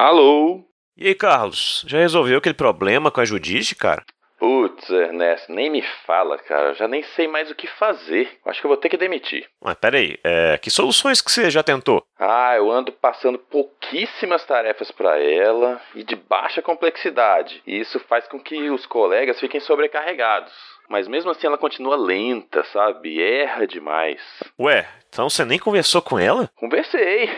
Alô? E aí, Carlos, já resolveu aquele problema com a Judite, cara? Putz, Ernesto, nem me fala, cara. Já nem sei mais o que fazer. Acho que eu vou ter que demitir. Mas peraí, é, que soluções que você já tentou? Ah, eu ando passando pouquíssimas tarefas para ela e de baixa complexidade. E isso faz com que os colegas fiquem sobrecarregados. Mas mesmo assim ela continua lenta, sabe? Erra demais. Ué, então você nem conversou com ela? Conversei.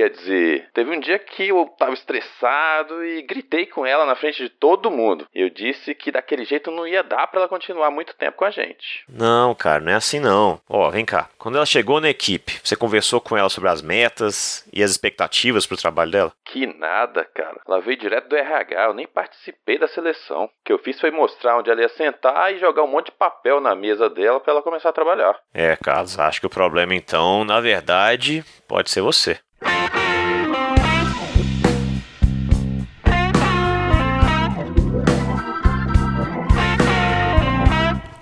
Quer dizer, teve um dia que eu tava estressado e gritei com ela na frente de todo mundo. Eu disse que daquele jeito não ia dar para ela continuar muito tempo com a gente. Não, cara, não é assim não. Ó, vem cá. Quando ela chegou na equipe, você conversou com ela sobre as metas e as expectativas pro trabalho dela? Que nada, cara. Ela veio direto do RH, eu nem participei da seleção. O que eu fiz foi mostrar onde ela ia sentar e jogar um monte de papel na mesa dela para ela começar a trabalhar. É, Carlos, acho que o problema então, na verdade, pode ser você. Bye.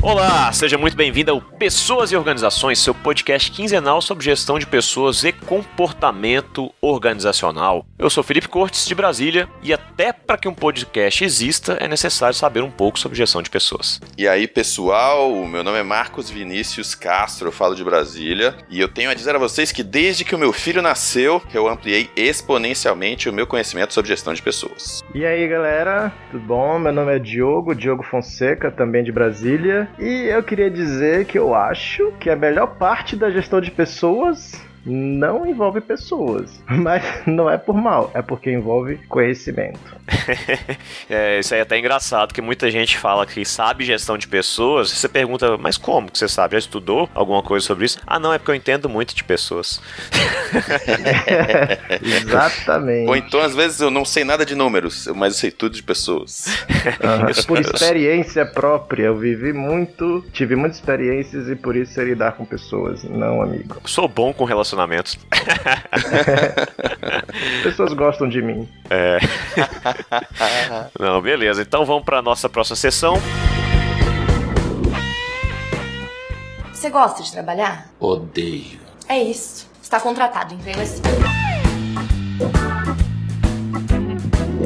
Olá, seja muito bem-vindo ao Pessoas e Organizações, seu podcast quinzenal sobre gestão de pessoas e comportamento organizacional. Eu sou Felipe Cortes, de Brasília, e até para que um podcast exista é necessário saber um pouco sobre gestão de pessoas. E aí, pessoal, meu nome é Marcos Vinícius Castro, eu falo de Brasília, e eu tenho a dizer a vocês que desde que o meu filho nasceu, eu ampliei exponencialmente o meu conhecimento sobre gestão de pessoas. E aí, galera, tudo bom? Meu nome é Diogo, Diogo Fonseca, também de Brasília. E eu queria dizer que eu acho que a melhor parte da gestão de pessoas não envolve pessoas. Mas não é por mal, é porque envolve conhecimento. é, isso aí é até engraçado, que muita gente fala que sabe gestão de pessoas. Você pergunta, mas como que você sabe? Já estudou alguma coisa sobre isso? Ah, não, é porque eu entendo muito de pessoas. é, exatamente. Ou então, às vezes, eu não sei nada de números, mas eu sei tudo de pessoas. Uhum. Por experiência própria, eu vivi muito, tive muitas experiências e por isso sei lidar com pessoas, não amigo. Sou bom com relacionamentos. Pessoas gostam de mim. É. Não, beleza. Então vamos para nossa próxima sessão. Você gosta de trabalhar? Odeio. É isso. Está contratado, veio assim.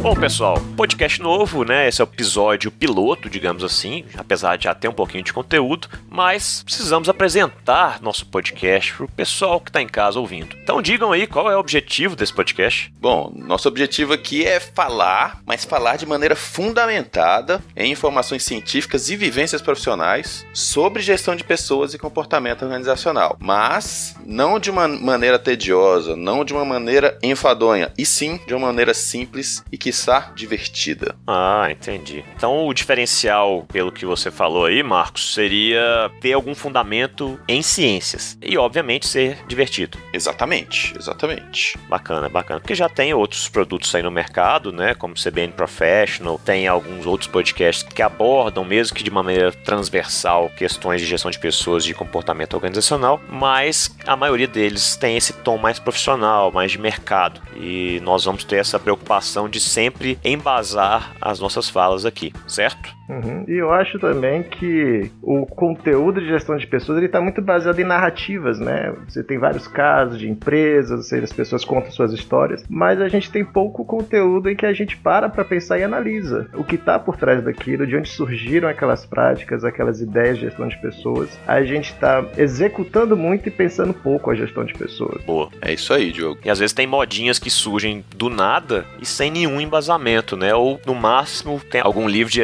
Bom, pessoal, podcast novo, né? Esse é o episódio piloto, digamos assim, apesar de já ter um pouquinho de conteúdo, mas precisamos apresentar nosso podcast para o pessoal que está em casa ouvindo. Então digam aí qual é o objetivo desse podcast. Bom, nosso objetivo aqui é falar, mas falar de maneira fundamentada em informações científicas e vivências profissionais sobre gestão de pessoas e comportamento organizacional, mas não de uma maneira tediosa, não de uma maneira enfadonha, e sim de uma maneira simples e que quiçá divertida. Ah, entendi. Então o diferencial, pelo que você falou aí, Marcos, seria ter algum fundamento em ciências e, obviamente, ser divertido. Exatamente, exatamente. Bacana, bacana. Porque já tem outros produtos aí no mercado, né? Como CBN Professional, tem alguns outros podcasts que abordam, mesmo que de uma maneira transversal, questões de gestão de pessoas, de comportamento organizacional, mas a maioria deles tem esse tom mais profissional, mais de mercado. E nós vamos ter essa preocupação de sempre sempre embasar as nossas falas aqui, certo? Uhum. E eu acho também que o conteúdo de gestão de pessoas ele está muito baseado em narrativas, né? Você tem vários casos de empresas, seja, as pessoas contam suas histórias, mas a gente tem pouco conteúdo em que a gente para para pensar e analisa o que está por trás daquilo, de onde surgiram aquelas práticas, aquelas ideias de gestão de pessoas. A gente está executando muito e pensando pouco a gestão de pessoas. Boa, é isso aí, Diogo. E às vezes tem modinhas que surgem do nada e sem nenhum embasamento, né? Ou no máximo tem algum livro de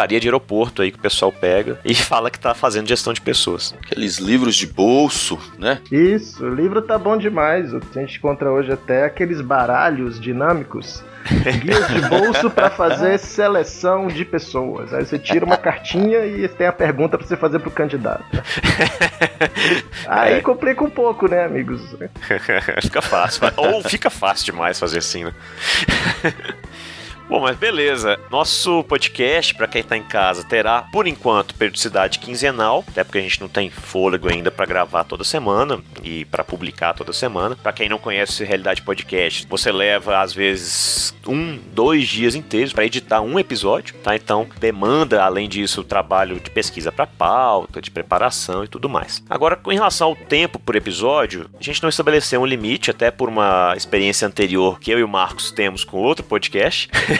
livraria de aeroporto aí que o pessoal pega e fala que tá fazendo gestão de pessoas. Aqueles livros de bolso, né? Isso, o livro tá bom demais. A gente encontra hoje até aqueles baralhos dinâmicos guias de bolso para fazer seleção de pessoas. Aí você tira uma cartinha e tem a pergunta para você fazer pro candidato. Aí é. complica um pouco, né, amigos? fica fácil. Ou fica fácil demais fazer assim, né? Bom, mas beleza. Nosso podcast, para quem tá em casa, terá, por enquanto, periodicidade quinzenal, até porque a gente não tem fôlego ainda para gravar toda semana e para publicar toda semana. Para quem não conhece Realidade Podcast, você leva às vezes um, dois dias inteiros para editar um episódio, tá? Então demanda, além disso, o trabalho de pesquisa para pauta, de preparação e tudo mais. Agora, com relação ao tempo por episódio, a gente não estabeleceu um limite, até por uma experiência anterior que eu e o Marcos temos com outro podcast.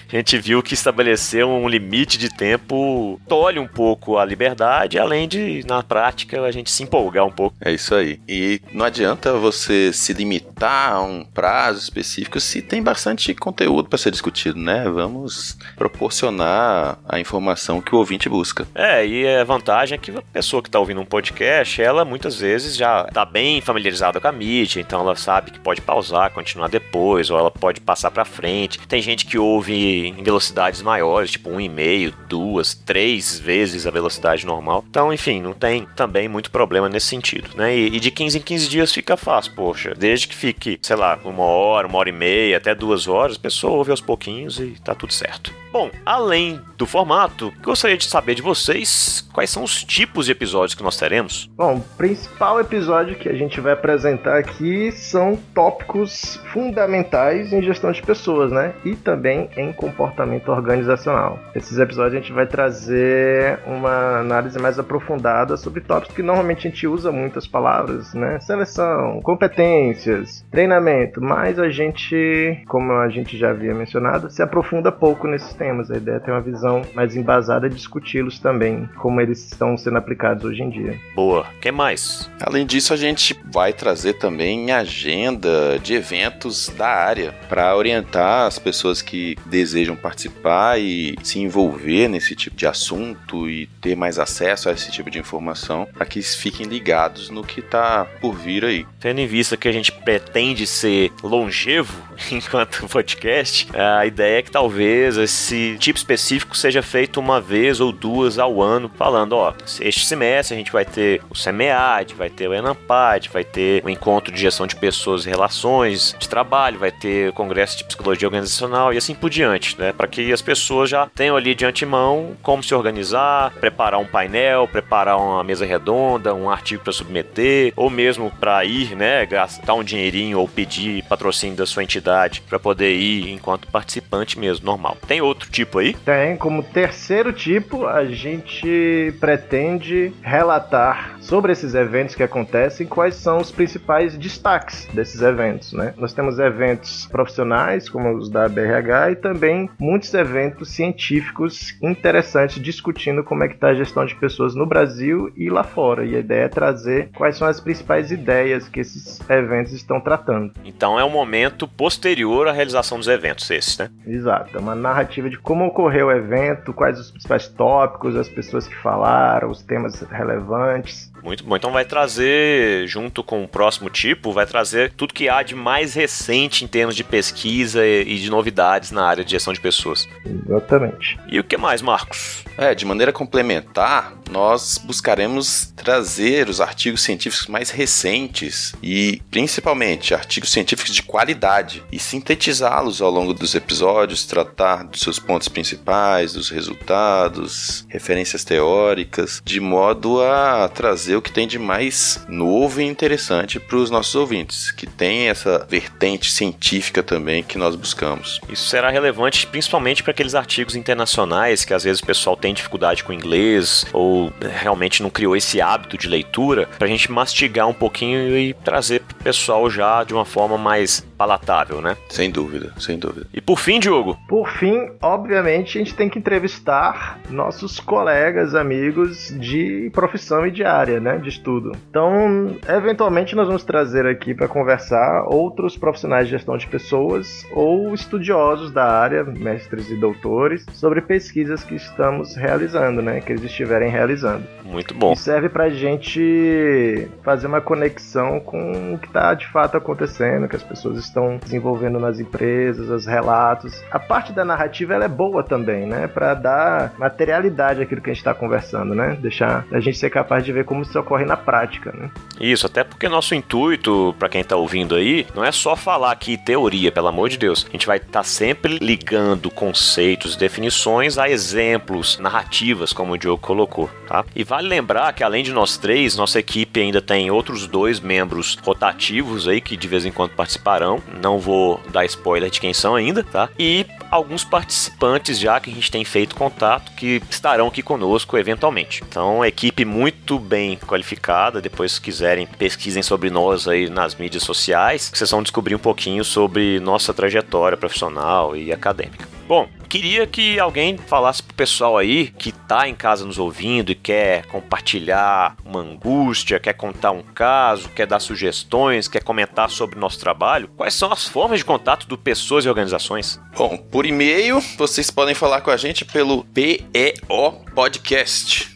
a gente viu que estabelecer um limite de tempo tolhe um pouco a liberdade, além de, na prática, a gente se empolgar um pouco. É isso aí. E não adianta você se limitar a um prazo específico se tem bastante conteúdo para ser discutido, né? Vamos proporcionar a informação que o ouvinte busca. É, e a vantagem é que a pessoa que está ouvindo um podcast, ela muitas vezes já está bem familiarizada com a mídia, então ela sabe que pode pausar, continuar depois, ou ela pode passar para frente. Tem gente que ouve em velocidades maiores, tipo 1,5, duas, três vezes a velocidade normal. Então, enfim, não tem também muito problema nesse sentido, né? E, e de 15 em 15 dias fica fácil, poxa. Desde que fique, sei lá, uma hora, uma hora e meia, até duas horas, a pessoa ouve aos pouquinhos e tá tudo certo. Bom, além do formato, gostaria de saber de vocês quais são os tipos de episódios que nós teremos. Bom, o principal episódio que a gente vai apresentar aqui são tópicos fundamentais em gestão de pessoas, né? E também em comportamento organizacional. Esses episódios a gente vai trazer uma análise mais aprofundada sobre tópicos que normalmente a gente usa muitas palavras, né? Seleção, competências, treinamento, mas a gente, como a gente já havia mencionado, se aprofunda pouco nesses temas. A ideia é ter uma visão mais embasada e discuti-los também, como eles estão sendo aplicados hoje em dia. Boa. Quem mais? Além disso, a gente vai trazer também agenda de eventos da área para orientar as pessoas que desejam participar e se envolver nesse tipo de assunto e ter mais acesso a esse tipo de informação, para que fiquem ligados no que está por vir aí. Tendo em vista que a gente pretende ser longevo enquanto podcast, a ideia é que talvez esse tipo específico seja feito uma vez ou duas ao ano, falando, ó, este semestre a gente vai ter o SEMEAD, vai ter o ENAMPAD, vai ter o encontro de gestão de pessoas e relações de trabalho, vai ter congresso de psicologia organizacional e assim por diante, né? Para que as pessoas já tenham ali de antemão como se organizar, preparar um painel, preparar uma mesa redonda, um artigo para submeter, ou mesmo para ir, né, gastar um dinheirinho ou pedir patrocínio da sua entidade para poder ir enquanto participante mesmo, normal. Tem outro tipo aí? Tem, como terceiro tipo, a gente pretende relatar sobre esses eventos que acontecem, quais são os principais destaques desses eventos, né? Nós temos eventos profissionais, como os da BRH, e também muitos eventos científicos interessantes discutindo como é que está a gestão de pessoas no Brasil e lá fora. E a ideia é trazer quais são as principais ideias que esses eventos estão tratando. Então é um momento posterior à realização dos eventos, esses, né? Exato, é uma narrativa de como ocorreu o evento, quais os principais tópicos, as pessoas que falaram, os temas relevantes. Muito bom. Então vai trazer, junto com o próximo tipo, vai trazer tudo que há de mais recente em termos de pesquisa e de novidades na área de gestão de pessoas. Exatamente. E o que mais, Marcos? É, de maneira complementar, nós buscaremos trazer os artigos científicos mais recentes e, principalmente, artigos científicos de qualidade e sintetizá-los ao longo dos episódios, tratar dos seus pontos principais, dos resultados, referências teóricas, de modo a trazer o que tem de mais novo e interessante para os nossos ouvintes, que tem essa vertente científica também que nós buscamos. Isso será relevante principalmente para aqueles artigos internacionais que às vezes o pessoal tem dificuldade com inglês ou realmente não criou esse hábito de leitura, para a gente mastigar um pouquinho e trazer para o pessoal já de uma forma mais palatável, né? Sem dúvida, sem dúvida. E por fim, Diogo? Por fim, obviamente, a gente tem que entrevistar nossos colegas, amigos de profissão e de área, né, de estudo. Então, eventualmente nós vamos trazer aqui para conversar outros profissionais de gestão de pessoas ou estudiosos da área, mestres e doutores, sobre pesquisas que estamos realizando, né, que eles estiverem realizando. Muito bom. E serve para a gente fazer uma conexão com o que está de fato acontecendo, que as pessoas estão desenvolvendo nas empresas, os relatos. A parte da narrativa ela é boa também, né? Para dar materialidade àquilo que a gente está conversando, né? Deixar a gente ser capaz de ver como isso ocorre na prática, né? Isso, até porque nosso intuito, para quem está ouvindo aí, não é só falar aqui teoria, pelo amor de Deus. A gente vai estar tá sempre ligando conceitos, definições a exemplos, narrativas, como o Diogo colocou, tá? E vale lembrar que além de nós três, nossa equipe ainda tem outros dois membros rotativos aí que de vez em quando participarão. Não vou dar spoiler de quem são ainda, tá? E alguns participantes já que a gente tem feito contato que estarão aqui conosco eventualmente. Então, equipe muito bem qualificada. Depois, se quiserem, pesquisem sobre nós aí nas mídias sociais, vocês vão descobrir um pouquinho sobre nossa trajetória profissional e acadêmica. Bom, queria que alguém falasse pro pessoal aí que tá em casa nos ouvindo e quer compartilhar uma angústia, quer contar um caso, quer dar sugestões, quer comentar sobre o nosso trabalho. Quais são as formas de contato do pessoas e organizações? Bom, por e-mail, vocês podem falar com a gente pelo PEO podcast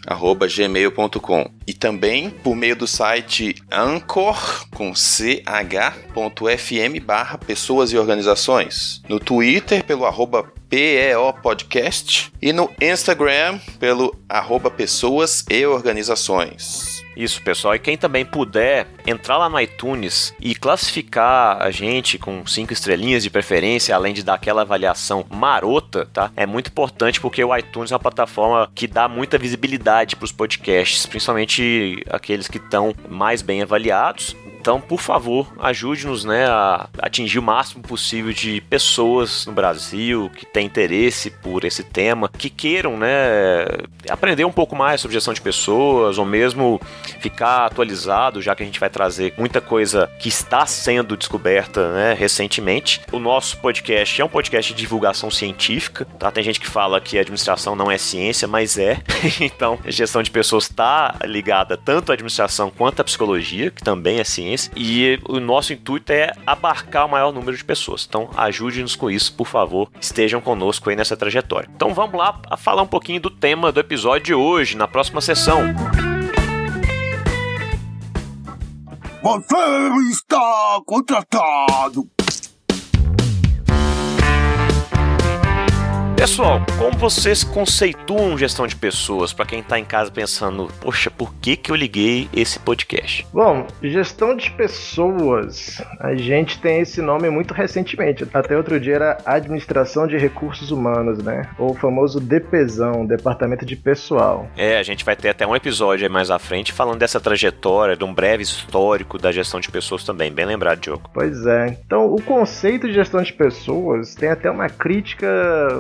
gmail.com e também por meio do site anchor com ch.fm barra pessoas e organizações no Twitter pelo arroba PEO Podcast e no Instagram pelo arroba pessoas e organizações. Isso, pessoal. E quem também puder entrar lá no iTunes e classificar a gente com cinco estrelinhas de preferência, além de dar aquela avaliação marota, tá? É muito importante porque o iTunes é uma plataforma que dá muita visibilidade para os podcasts, principalmente aqueles que estão mais bem avaliados. Então, por favor, ajude-nos né, a atingir o máximo possível de pessoas no Brasil que têm interesse por esse tema, que queiram né, aprender um pouco mais sobre gestão de pessoas, ou mesmo ficar atualizado, já que a gente vai trazer muita coisa que está sendo descoberta né, recentemente. O nosso podcast é um podcast de divulgação científica. Tá? Tem gente que fala que administração não é ciência, mas é. então, a gestão de pessoas está ligada tanto à administração quanto à psicologia, que também é ciência e o nosso intuito é abarcar o maior número de pessoas. Então ajude-nos com isso, por favor. Estejam conosco aí nessa trajetória. Então vamos lá a falar um pouquinho do tema do episódio de hoje, na próxima sessão. Você está contratado Pessoal, como vocês conceituam gestão de pessoas para quem está em casa pensando, poxa, por que que eu liguei esse podcast? Bom, gestão de pessoas, a gente tem esse nome muito recentemente. Até outro dia era Administração de Recursos Humanos, né? Ou o famoso DPzão, Departamento de Pessoal. É, a gente vai ter até um episódio aí mais à frente falando dessa trajetória, de um breve histórico da gestão de pessoas também, bem lembrado, Diogo. Pois é. Então, o conceito de gestão de pessoas tem até uma crítica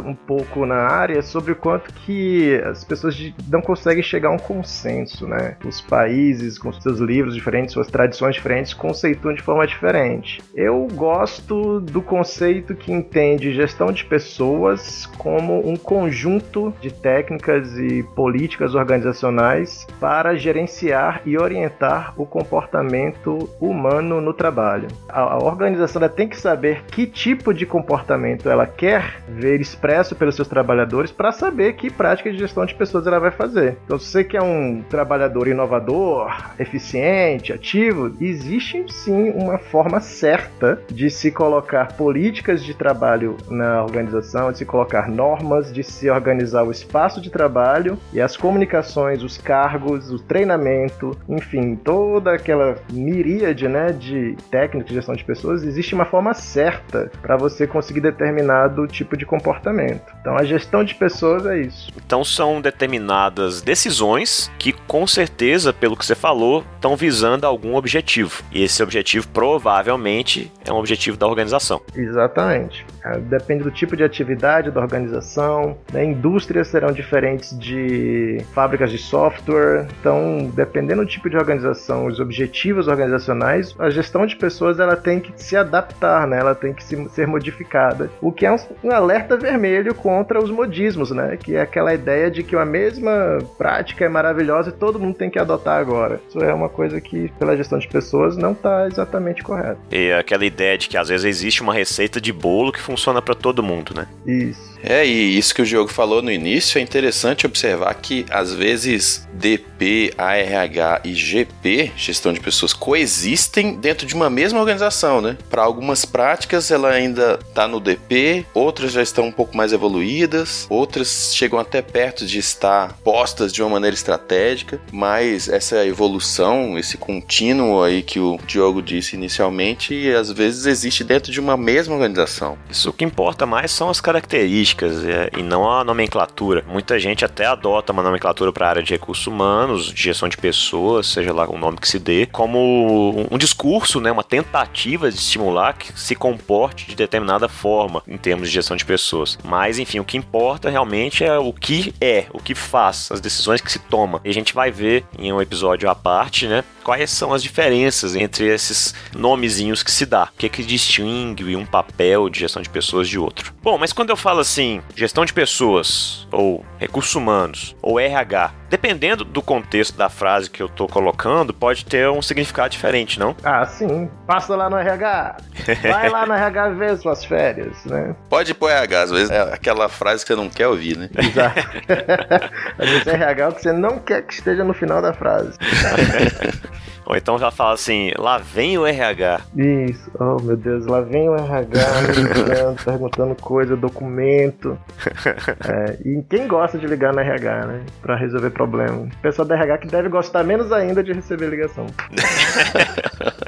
um pouco na área sobre o quanto que as pessoas não conseguem chegar a um consenso, né? Os países com seus livros diferentes, suas tradições diferentes, conceituam de forma diferente. Eu gosto do conceito que entende gestão de pessoas como um conjunto de técnicas e políticas organizacionais para gerenciar e orientar o comportamento humano no trabalho. A, organização tem que saber que tipo de comportamento ela quer ver expresso pelos seus trabalhadores para saber que prática de gestão de pessoas ela vai fazer. Então, se você quer um trabalhador inovador, eficiente, ativo, existe sim uma forma certa de se colocar políticas de trabalho na organização, de se colocar normas, de se organizar o espaço de trabalho e as comunicações, os cargos, o treinamento, enfim, toda aquela miríade né, de técnicas de gestão de pessoas, existe uma forma certa para você conseguir determinado tipo de comportamento. Então a gestão de pessoas é isso. Então são determinadas decisões que com certeza, pelo que você falou, estão visando algum objetivo. E esse objetivo provavelmente é um objetivo da organização. Exatamente. Depende do tipo de atividade da organização. Né? Indústrias serão diferentes de fábricas de software. Então, dependendo do tipo de organização, os objetivos organizacionais, a gestão de pessoas ela tem que se adaptar, né? ela tem que ser modificada. O que é um, um alerta vermelho contra os modismos, né? Que é aquela ideia de que a mesma prática é maravilhosa e todo mundo tem que adotar agora. Isso é uma coisa que, pela gestão de pessoas, não está exatamente correta. E aquela ideia de que às vezes existe uma receita de bolo que funciona funciona para todo mundo, né? Isso. É, e isso que o Diogo falou no início, é interessante observar que, às vezes, DP, ARH e GP, gestão de pessoas, coexistem dentro de uma mesma organização, né? Para algumas práticas, ela ainda está no DP, outras já estão um pouco mais evoluídas, outras chegam até perto de estar postas de uma maneira estratégica, mas essa evolução, esse contínuo aí que o Diogo disse inicialmente, às vezes existe dentro de uma mesma organização. Isso o que importa mais são as características é, e não a nomenclatura. Muita gente até adota uma nomenclatura para a área de recursos humanos, de gestão de pessoas, seja lá o nome que se dê, como um, um discurso, né, uma tentativa de estimular que se comporte de determinada forma em termos de gestão de pessoas. Mas, enfim, o que importa realmente é o que é, o que faz, as decisões que se toma. E a gente vai ver em um episódio à parte, né, quais são as diferenças entre esses nomezinhos que se dá. O que é que distingue um papel de gestão de pessoas de outro. Bom, mas quando eu falo assim, gestão de pessoas, ou recursos humanos, ou RH, dependendo do contexto da frase que eu tô colocando, pode ter um significado diferente, não? Ah, sim. Passa lá no RH. Vai lá no RH ver suas férias, né? Pode pôr RH, às vezes é aquela frase que você não quer ouvir, né? Exato. às vezes RH é o que você não quer que esteja no final da frase. Ou então já fala assim, lá vem o RH. Isso, oh meu Deus, lá vem o RH ligando, perguntando coisa, documento. É, e quem gosta de ligar no RH, né? Pra resolver problema. O pessoal do RH que deve gostar menos ainda de receber ligação.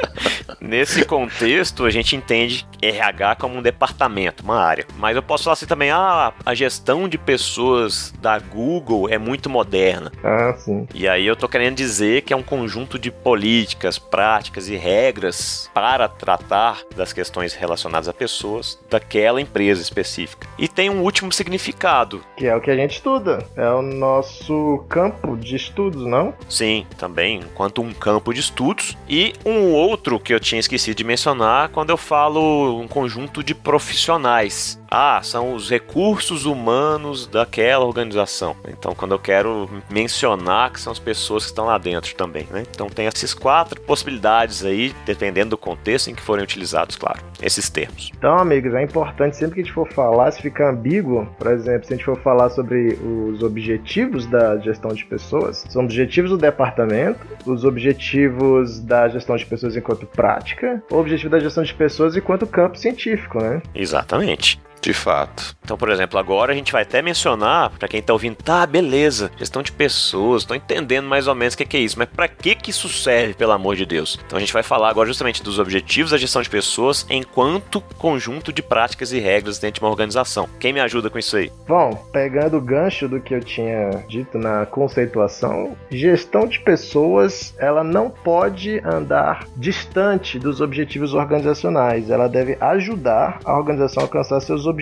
Nesse contexto, a gente entende RH como um departamento, uma área. Mas eu posso falar assim também, ah, a gestão de pessoas da Google é muito moderna. Ah, sim. E aí eu tô querendo dizer que é um conjunto de políticas, práticas e regras para tratar das questões relacionadas a pessoas daquela empresa específica. E tem um último significado. Que é o que a gente estuda. É o nosso campo de estudos, não? Sim, também, enquanto um campo de estudos. E um outro que eu tinha esquecido de mencionar quando eu falo um conjunto de profissionais. Ah, são os recursos humanos daquela organização. Então, quando eu quero mencionar que são as pessoas que estão lá dentro também, né? Então, tem essas quatro possibilidades aí, dependendo do contexto em que forem utilizados, claro, esses termos. Então, amigos, é importante sempre que a gente for falar, se ficar ambíguo, por exemplo, se a gente for falar sobre os objetivos da gestão de pessoas, são objetivos do departamento, os objetivos da gestão de pessoas enquanto prática, o objetivo da gestão de pessoas enquanto campo científico, né? Exatamente. De fato. Então, por exemplo, agora a gente vai até mencionar, para quem tá ouvindo, tá, beleza, gestão de pessoas, tô entendendo mais ou menos o que, que é isso, mas para que que isso serve, pelo amor de Deus? Então a gente vai falar agora justamente dos objetivos da gestão de pessoas enquanto conjunto de práticas e regras dentro de uma organização. Quem me ajuda com isso aí? Bom, pegando o gancho do que eu tinha dito na conceituação, gestão de pessoas, ela não pode andar distante dos objetivos organizacionais, ela deve ajudar a organização a alcançar seus objetivos.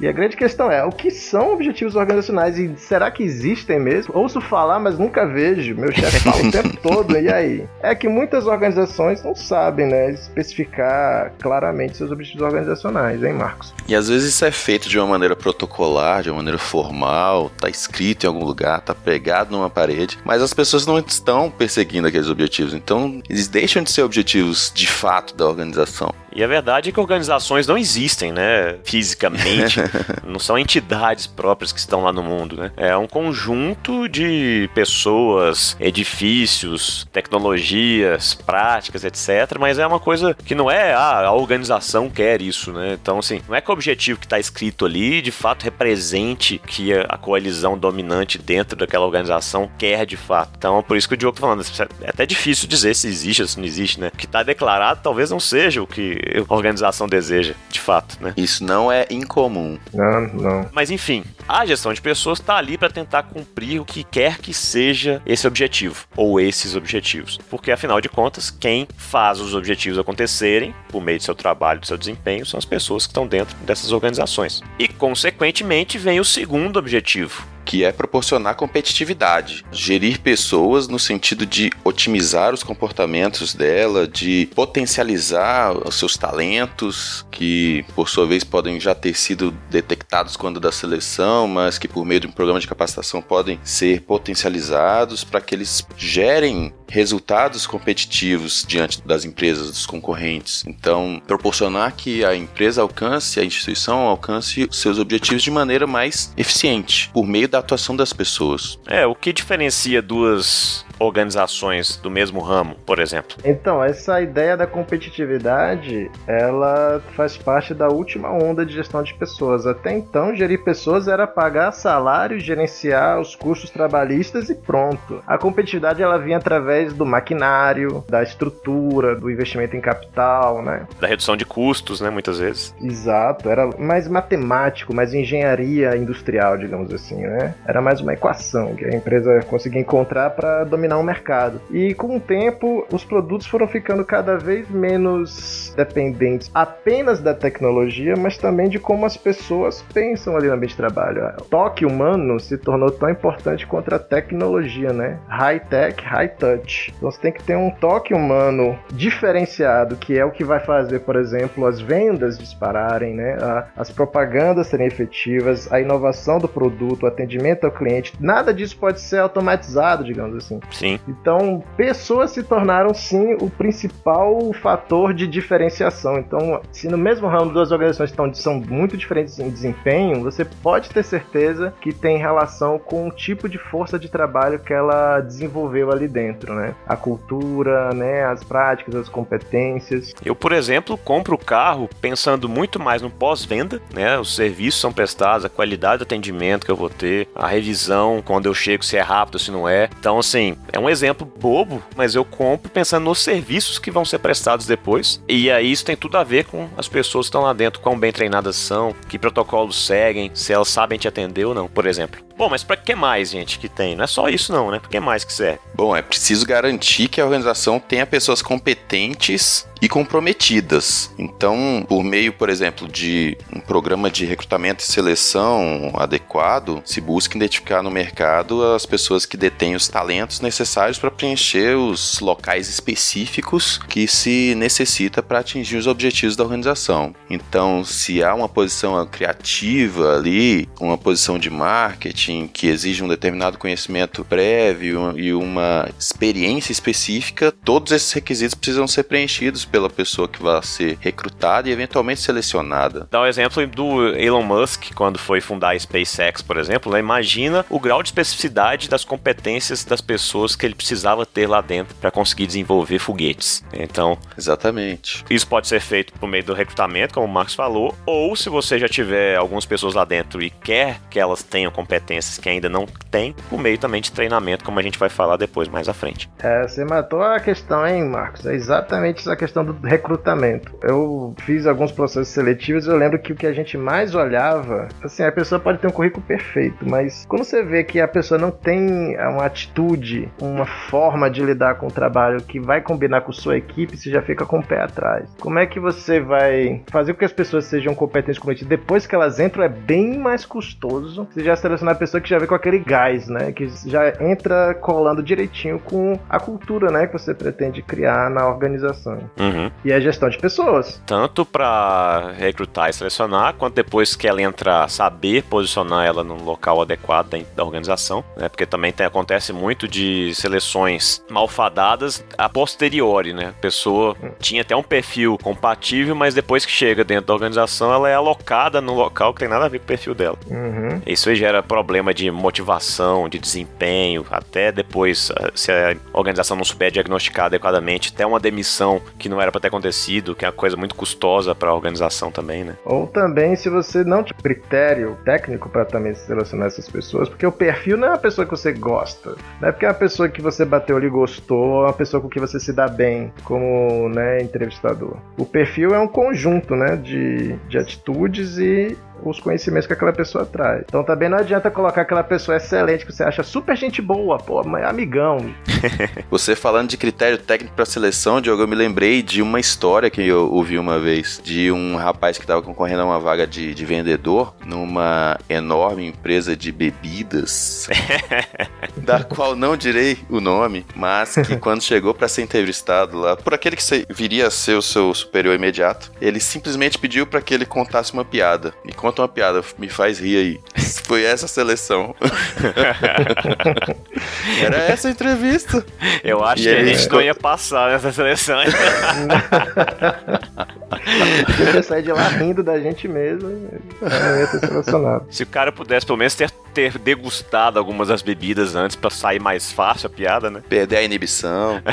E a grande questão é, o que são objetivos organizacionais e será que existem mesmo? Ouço falar, mas nunca vejo. Meu chefe fala o tempo todo, e aí? É que muitas organizações não sabem, né, especificar claramente seus objetivos organizacionais, hein, Marcos? E às vezes isso é feito de uma maneira protocolar, de uma maneira formal, tá escrito em algum lugar, tá pregado numa parede, mas as pessoas não estão perseguindo aqueles objetivos, então eles deixam de ser objetivos de fato da organização. E a verdade é que organizações não existem, né? Fisicamente. não são entidades próprias que estão lá no mundo, né? É um conjunto de pessoas, edifícios, tecnologias, práticas, etc. Mas é uma coisa que não é ah, a organização quer isso, né? Então, assim, não é que o objetivo que está escrito ali de fato represente que a coalizão dominante dentro daquela organização quer de fato. Então, é por isso que o Diogo tá falando, é até difícil dizer se existe ou se não existe, né? O que está declarado talvez não seja o que a organização deseja, de fato, né? Isso não é incomum. Não, não. Mas enfim, a gestão de pessoas está ali para tentar cumprir o que quer que seja esse objetivo ou esses objetivos, porque afinal de contas, quem faz os objetivos acontecerem por meio do seu trabalho, do seu desempenho, são as pessoas que estão dentro dessas organizações. E consequentemente vem o segundo objetivo, que é proporcionar competitividade, gerir pessoas no sentido de otimizar os comportamentos dela, de potencializar os seus talentos, que por sua vez podem já ter sido detectados quando da seleção, mas que por meio de um programa de capacitação podem ser potencializados para que eles gerem resultados competitivos diante das empresas, dos concorrentes. Então, proporcionar que a empresa alcance, a instituição alcance seus objetivos de maneira mais eficiente, por meio da atuação das pessoas. É, o que diferencia duas organizações do mesmo ramo, por exemplo? Então, essa ideia da competitividade, ela faz parte da última onda de gestão de pessoas. Até então, gerir pessoas era pagar salário, gerenciar os custos trabalhistas e pronto. A competitividade ela vinha através do maquinário, da estrutura, do investimento em capital, né? Da redução de custos, né, muitas vezes. Exato, era mais matemático, mais engenharia industrial, digamos assim, né? Era mais uma equação que a empresa conseguia encontrar para dominar um mercado. E com o tempo, os produtos foram ficando cada vez menos dependentes apenas da tecnologia, mas também de como as pessoas pensam ali no ambiente de trabalho. O toque humano se tornou tão importante quanto a tecnologia, né? High tech, high touch. Então você tem que ter um toque humano diferenciado, que é o que vai fazer, por exemplo, as vendas dispararem, né? As propagandas serem efetivas, a inovação do produto, o atendimento ao cliente. Nada disso pode ser automatizado, digamos assim. Sim. Então, pessoas se tornaram sim o principal fator de diferenciação. Então, se no mesmo ramo duas organizações estão, são muito diferentes em desempenho, você pode ter certeza que tem relação com o tipo de força de trabalho que ela desenvolveu ali dentro, né? A cultura, né? As práticas, as competências. Eu, por exemplo, compro o carro pensando muito mais no pós-venda, né? Os serviços são prestados, a qualidade do atendimento que eu vou ter, a revisão quando eu chego, se é rápido, se não é. Então, assim, é um exemplo bobo, mas eu compro pensando nos serviços que vão ser prestados depois. E aí isso tem tudo a ver com as pessoas que estão lá dentro, quão bem treinadas são, que protocolos seguem, se elas sabem te atender ou não, por exemplo. Bom, mas para que mais, gente, que tem? Não é só isso não, né? Para que mais que serve? Bom, é preciso garantir que a organização tenha pessoas competentes e comprometidas. Então, por meio, por exemplo, de um programa de recrutamento e seleção adequado, se busca identificar no mercado as pessoas que detêm os talentos necessários para preencher os locais específicos que se necessita para atingir os objetivos da organização. Então, se há uma posição criativa ali, uma posição de marketing que exige um determinado conhecimento prévio e uma experiência específica, todos esses requisitos precisam ser preenchidos pela pessoa que vai ser recrutada e eventualmente selecionada. Dá o um exemplo do Elon Musk, quando foi fundar a SpaceX, por exemplo, né? imagina o grau de especificidade das competências das pessoas que ele precisava ter lá dentro para conseguir desenvolver foguetes. Então, exatamente. Isso pode ser feito por meio do recrutamento, como o Marcos falou, ou se você já tiver algumas pessoas lá dentro e quer que elas tenham competências que ainda não têm, por meio também de treinamento, como a gente vai falar depois mais à frente. É, você matou a questão, hein, Marcos? É exatamente essa questão do recrutamento. Eu fiz alguns processos seletivos e eu lembro que o que a gente mais olhava, assim, a pessoa pode ter um currículo perfeito, mas quando você vê que a pessoa não tem uma atitude, uma forma de lidar com o trabalho que vai combinar com sua equipe, você já fica com o pé atrás. Como é que você vai fazer com que as pessoas sejam competentes comprometidas depois que elas entram é bem mais custoso. Você já selecionar a pessoa que já vem com aquele gás, né? Que já entra colando direitinho com a cultura, né? Que você pretende criar na organização. Uhum. E a gestão de pessoas. Tanto para recrutar e selecionar, quanto depois que ela entrar, saber posicionar ela no local adequado da, da organização, né? Porque também tem, acontece muito de seleções malfadadas a posteriori, né? A pessoa tinha até um perfil compatível, mas depois que chega dentro da organização, ela é alocada no local que tem nada a ver com o perfil dela. Uhum. Isso aí gera problema de motivação, de desempenho, até depois, ah, se a organização não souber diagnosticar adequadamente, até uma demissão que não era para ter acontecido, que é uma coisa muito custosa para a organização também, né? Ou também se você não tem critério técnico para também selecionar essas pessoas, porque o perfil não é uma pessoa que você gosta, não é porque é uma pessoa que você bateu ali e gostou, é uma pessoa com que você se dá bem como né, entrevistador. O perfil é um conjunto né, de, de atitudes e os conhecimentos que aquela pessoa traz. Então também não adianta colocar aquela pessoa excelente que você acha super gente boa, pô, mas é amigão. você falando de critério técnico para seleção, Diogo, eu me lembrei de uma história que eu ouvi uma vez de um rapaz que estava concorrendo a uma vaga de, de vendedor numa enorme empresa de bebidas, da qual não direi o nome, mas que quando chegou para ser entrevistado lá por aquele que viria a ser o seu superior imediato, ele simplesmente pediu para que ele contasse uma piada. E conta uma piada, me faz rir aí. Foi essa a seleção. Era essa a entrevista. Eu acho E que a aí, gente não ia passar nessa seleção. Você sai de lá rindo da gente mesmo não ia selecionado. Se o cara pudesse pelo menos ter, ter degustado algumas das bebidas antes pra sair mais fácil a piada, né? Perder a inibição.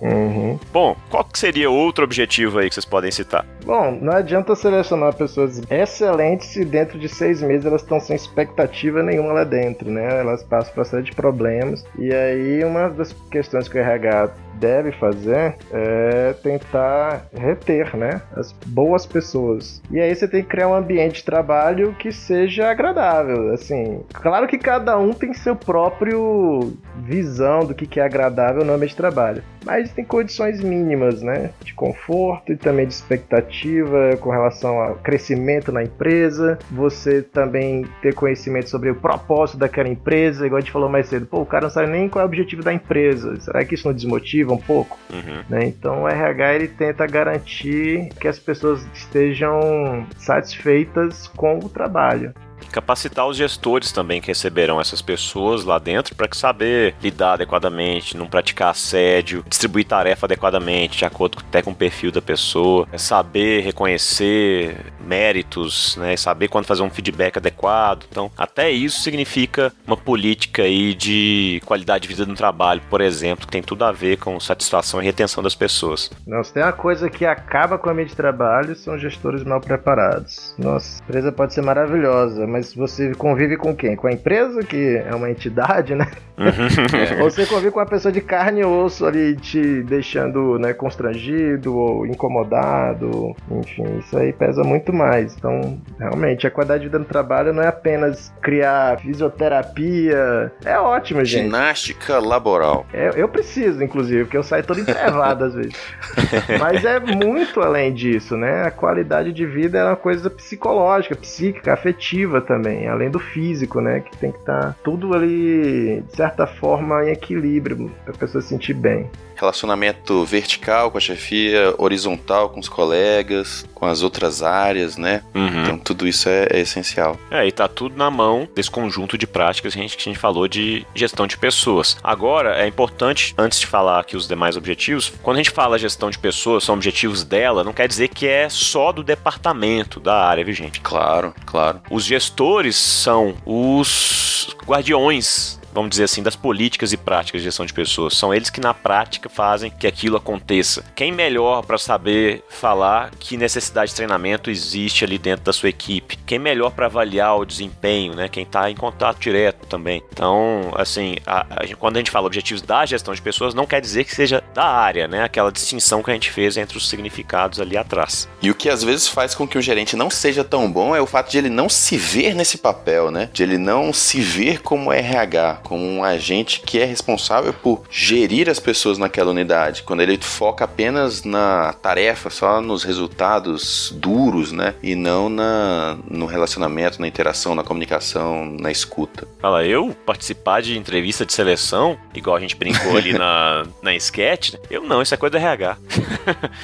Uhum. Bom, qual que seria outro objetivo aí que vocês podem citar? Bom, não adianta selecionar pessoas excelentes se dentro de seis meses elas estão sem expectativa nenhuma lá dentro, né? Elas passam por uma série de problemas. E aí, uma das questões que o RH deve fazer é tentar reter, né? As boas pessoas. E aí você tem que criar um ambiente de trabalho que seja agradável. Assim, claro que cada um tem seu próprio visão do que é agradável no ambiente de trabalho. Mas tem condições mínimas, né? De conforto e também de expectativa com relação ao crescimento na empresa. Você também ter conhecimento sobre o propósito daquela empresa, igual a gente falou mais cedo. Pô, o cara não sabe nem qual é o objetivo da empresa. Será que isso não desmotiva um pouco? Uhum. né? Então o RH ele tenta garantir que as pessoas estejam satisfeitas com o trabalho. Capacitar os gestores também que receberão essas pessoas lá dentro para saber lidar adequadamente, não praticar assédio, distribuir tarefa adequadamente, de acordo até com o perfil da pessoa, é saber reconhecer méritos, né, saber quando fazer um feedback adequado. Então, até isso significa uma política aí de qualidade de vida no trabalho, por exemplo, que tem tudo a ver com satisfação e retenção das pessoas. Se tem uma coisa que acaba com a ambiente de trabalho, são gestores mal preparados. Nossa, a empresa pode ser maravilhosa, mas você convive com quem? Com a empresa, que é uma entidade, né? Ou você convive com uma pessoa de carne e osso ali, te deixando né, constrangido ou incomodado. Enfim, isso aí pesa muito mais. Então, realmente, a qualidade de vida no trabalho não é apenas criar fisioterapia. É ótimo, gente. Ginástica laboral. É, eu preciso, inclusive, porque eu saio todo enterrado às vezes. Mas é muito além disso, né? A qualidade de vida é uma coisa psicológica, psíquica, afetiva também, além do físico, né? Que tem que estar tudo ali, de certa forma, em equilíbrio, pra pessoa se sentir bem. Relacionamento vertical com a chefia, horizontal com os colegas, com as outras áreas, né? Uhum. Então tudo isso é, é essencial. É, e tá tudo na mão desse conjunto de práticas que a gente, que a gente falou de gestão de pessoas. Agora, é importante, antes de falar aqui os demais objetivos, quando a gente fala gestão de pessoas, são objetivos dela, não quer dizer que é só do departamento da área, viu, gente? Claro, claro. Os gestores são os guardiões vamos dizer assim, das políticas e práticas de gestão de pessoas. São eles que na prática fazem que aquilo aconteça. Quem melhor para saber falar que necessidade de treinamento existe ali dentro da sua equipe? Quem melhor para avaliar o desempenho, né? Quem está em contato direto também. Então, assim, a, a, quando a gente fala objetivos da gestão de pessoas, não quer dizer que seja da área, né? Aquela distinção que a gente fez entre os significados ali atrás. E o que às vezes faz com que o gerente não seja tão bom é o fato de ele não se ver nesse papel, né? De ele não se ver como RH, como um agente que é responsável por gerir as pessoas naquela unidade. Quando ele foca apenas na tarefa, só nos resultados duros, né? E não na, no relacionamento, na interação, na comunicação, na escuta. Fala, eu participar de entrevista de seleção, igual a gente brincou ali na, na sketch, né? eu não, isso é coisa do RH.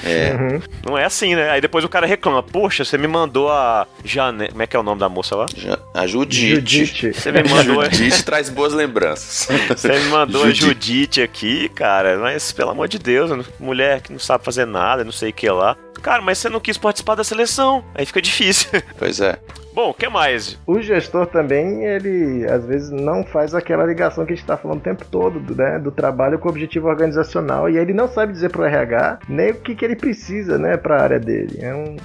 É. Uhum. Não é assim, né? Aí depois o cara reclama, poxa, você me mandou a Jane... Como é que é o nome da moça lá? Já- A Judite. Judite. Você me mandou, Judite traz boas lembranças. você me mandou a Judite. Judite aqui, cara, mas pelo amor de Deus, mulher que não sabe fazer nada, não sei o que lá. Cara, mas você não quis participar da seleção, aí fica difícil. Pois é. Bom, o que mais? O gestor também, ele às vezes não faz aquela ligação que a gente está falando o tempo todo, do, né, do trabalho com o objetivo organizacional. E ele não sabe dizer pro RH nem o que, que ele precisa, né, para a área dele. É um.